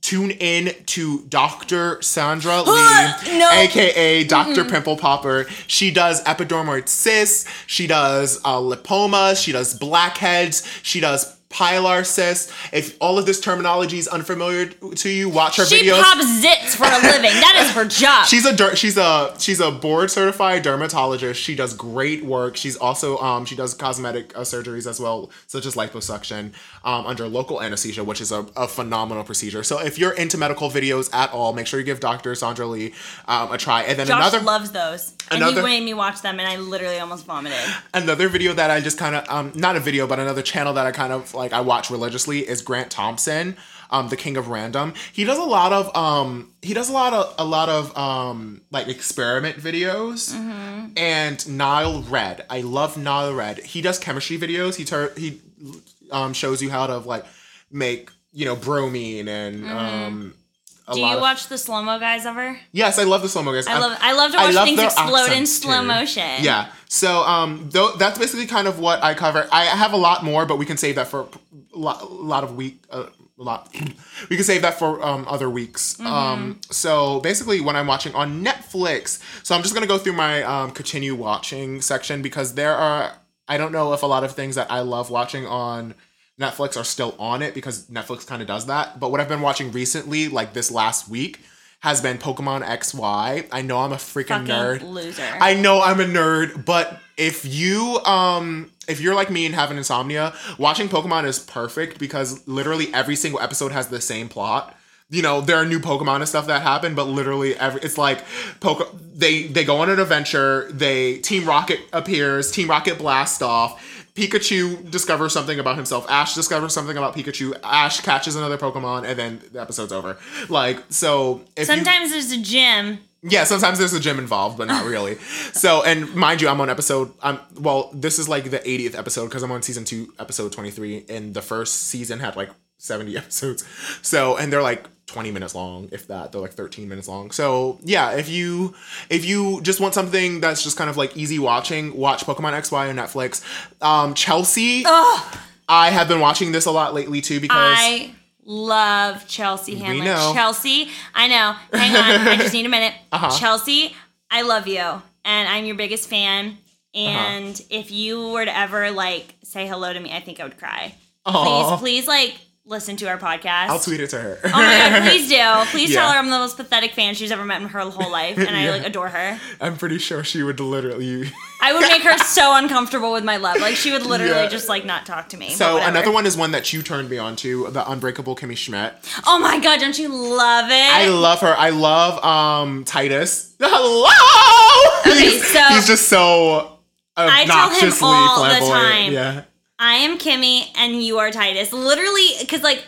tune in to Dr. Sandra *gasps* Lee, No. aka doctor Pimple Popper. She does epidermoid cysts, she does uh, lipomas, she does blackheads, she does pilar cysts. If all of this terminology is unfamiliar to you, watch her She videos. pops zits for a living. That is her *laughs* job. She's a she's a she's a board certified dermatologist. She does great work. She's also um she does cosmetic uh, surgeries as well, such as liposuction um, under local anesthesia, which is a, a phenomenal procedure. So if you're into medical videos at all, make sure you give Dr. Sandra Lee um, a try. And then Josh another loves those. And he made me watch them and I literally almost vomited. another video that I just kind of um not a video but another channel that I kind of like I watch religiously is Grant Thompson, um the king of random. He does a lot of um he does a lot of a lot of um like experiment videos. And Nile Red, I love Nile Red. He does chemistry videos. He tur- he um shows you how to like make you know bromine and um. A Do you of- watch the slow mo guys ever? Yes, I love the slow mo guys. I love I love to watch love things explode in slow too. motion. Yeah. So um, though that's basically kind of what I cover. I have a lot more, but we can save that for a lot, a lot of week. Uh, a lot. *clears throat* We can save that for um, other weeks. Mm-hmm. Um, so basically, when I'm watching on Netflix, so I'm just gonna go through my um, continue watching section because there are. I don't know if a lot of things that I love watching on Netflix are still on it because Netflix kind of does that. But what I've been watching recently, like this last week, has been Pokemon XY. I know I'm a freaking Fucking nerd. loser. I know I'm a nerd, but if you um if you're like me and have an insomnia, watching Pokemon is perfect because literally every single episode has the same plot. You know, there are new Pokemon and stuff that happen, but literally every it's like Poke they they go on an adventure, they Team Rocket appears, Team Rocket blast off. Pikachu discovers something about himself. Ash discovers something about Pikachu. Ash catches another Pokemon, and then the episode's over. Like so, if you, Sometimes there's a gym. yeah, sometimes there's a gym involved, but not really. *laughs* so, and mind you, I'm on episode. I'm well. This is like the 80th episode because I'm on season two, episode 23, and the first season had like 70 *laughs* episodes. So, and they're like 20 minutes long, if that. They're like 13 minutes long. So, yeah, if you if you just want something that's just kind of like easy watching, watch Pokemon XY on Netflix. Um, Chelsea. I have been watching this a lot lately too because I love Chelsea Handler. Chelsea, I know. Hang on, I just need a minute. *laughs* Uh-huh. Chelsea, I love you, and I'm your biggest fan. Uh-huh. And if you were to ever like say hello to me, I think I would cry. Aw. Please, please, like listen to our podcast. I'll tweet it to her. Oh my god, *laughs* please do. Please tell her I'm the most pathetic fan she's ever met in her whole life, and I like *laughs* adore her. I'm pretty sure she would literally. *laughs* I would make her so uncomfortable with my love. Like she would literally Yeah. just like not talk to me. So another one is one that you turned me on to, the Unbreakable Kimmy Schmidt. Oh my god, don't you love it? I love her. I love um Titus. Hello. Okay, he's, so- he's just so I tell him all the flamboyant. time. Yeah. I am Kimmy and you are Titus. Literally, because like,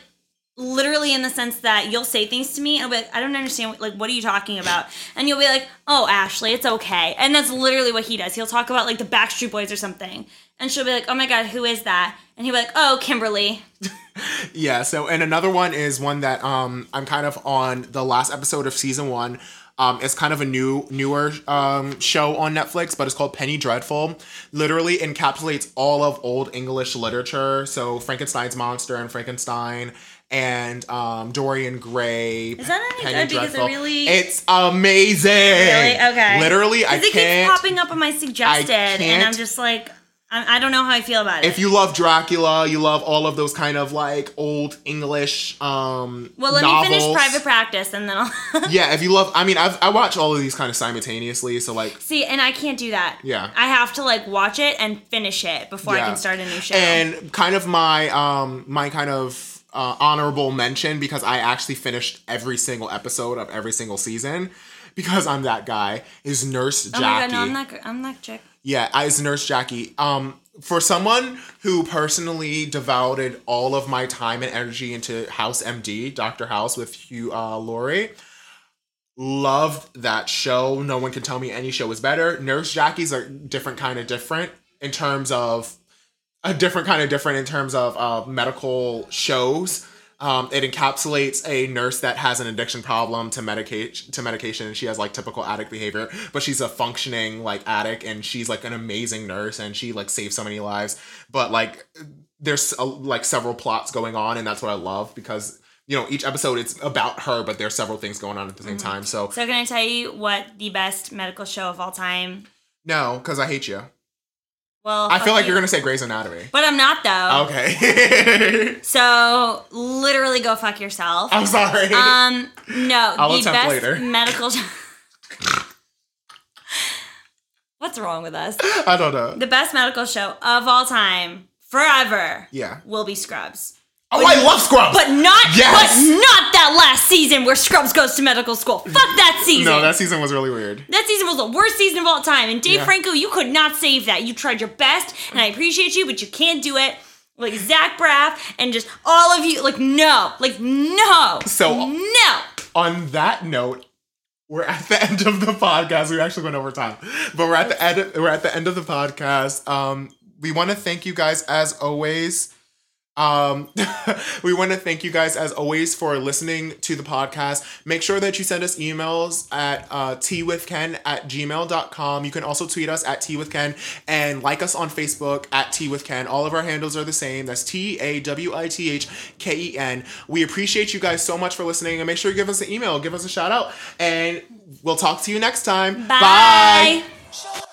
literally in the sense that you'll say things to me and I'll be like, I don't understand. Like, what are you talking about? And you'll be like, Oh, Ashley, it's okay. And that's literally what he does. He'll talk about like the Backstreet Boys or something, and she'll be like, Oh my god, who is that? And he'll be like, Oh, Kimberly. *laughs* Yeah, so and another one is one that um I'm kind of on the last episode of season one. Um, it's kind of a new newer um, show on Netflix, but it's called Penny Dreadful. Literally encapsulates all of old English literature. So Frankenstein's monster and Frankenstein and um, Dorian Gray. Is that any good? Because it really- It's amazing. Really? Okay. Literally, I it can't. keeps popping up on my suggested, and I'm just like, I, I don't know how I feel about it. if you love Dracula, you love all of those kind of like old English um well, let novels. me finish private practice, and then I'll. *laughs* yeah, if you love, I mean, I've, I watch all of these kind of simultaneously, so like, See, and I can't do that. Yeah. I have to like watch it and finish it before I can start a new show. and kind of my, um, my kind of uh, honorable mention because I actually finished every single episode of every single season because I'm that guy is Nurse Jackie. oh my god, no, I'm not. I'm not chick. Yeah, I was Nurse Jackie. Um, for someone who personally devoted all of my time and energy into House MD, Doctor House with Hugh uh, Laurie, loved that show. No one can tell me any show is better. Nurse Jackie's are different kind of different in terms of a different kind of different in terms of uh, medical shows. Um, it encapsulates a nurse that has an addiction problem to medication to medication, and she has like typical addict behavior, but she's a functioning like addict, and she's like an amazing nurse, and she like saves so many lives. But like, there's uh like several plots going on, and that's what I love because you know, each episode it's about her, but there's several things going on at the same time. So So can I tell you what the best medical show of all time? no, because I hate you. Well, I feel like you. you're gonna say Grey's Anatomy. but I'm not though. Okay. *laughs* So literally go fuck yourself. I'm sorry. Um, no, *laughs* I'll the attempt best later. *laughs* medical. What's wrong with us? I don't know. The best medical show of all time, forever, Yeah. will be Scrubs. Oh, I love Scrubs. But not, Yes! but not that last season where Scrubs goes to medical school. Fuck that season. no, that season was really weird. That season was the worst season of all time. And Dave Yeah. Franco, you could not save that. You tried your best, and I appreciate you, but you can't do it. Like Zach Braff and just all of you, like no, like no, So- no. On that note, we're at the *laughs* end of the podcast. We actually went over time, but we're at the end. We're at the end of the podcast. Um, we want to thank you guys as always. Um, *laughs* we want to thank you guys as always for listening to the podcast. Make sure that you send us emails at uh, teawithken at gmail.com. You can also tweet us at teawithken and like us on Facebook at teawithken. All of our handles are the same. That's T A W I T H K E N. We appreciate you guys so much for listening and make sure you give us an email, give us a shout out, and we'll talk to you next time. Bye. Bye.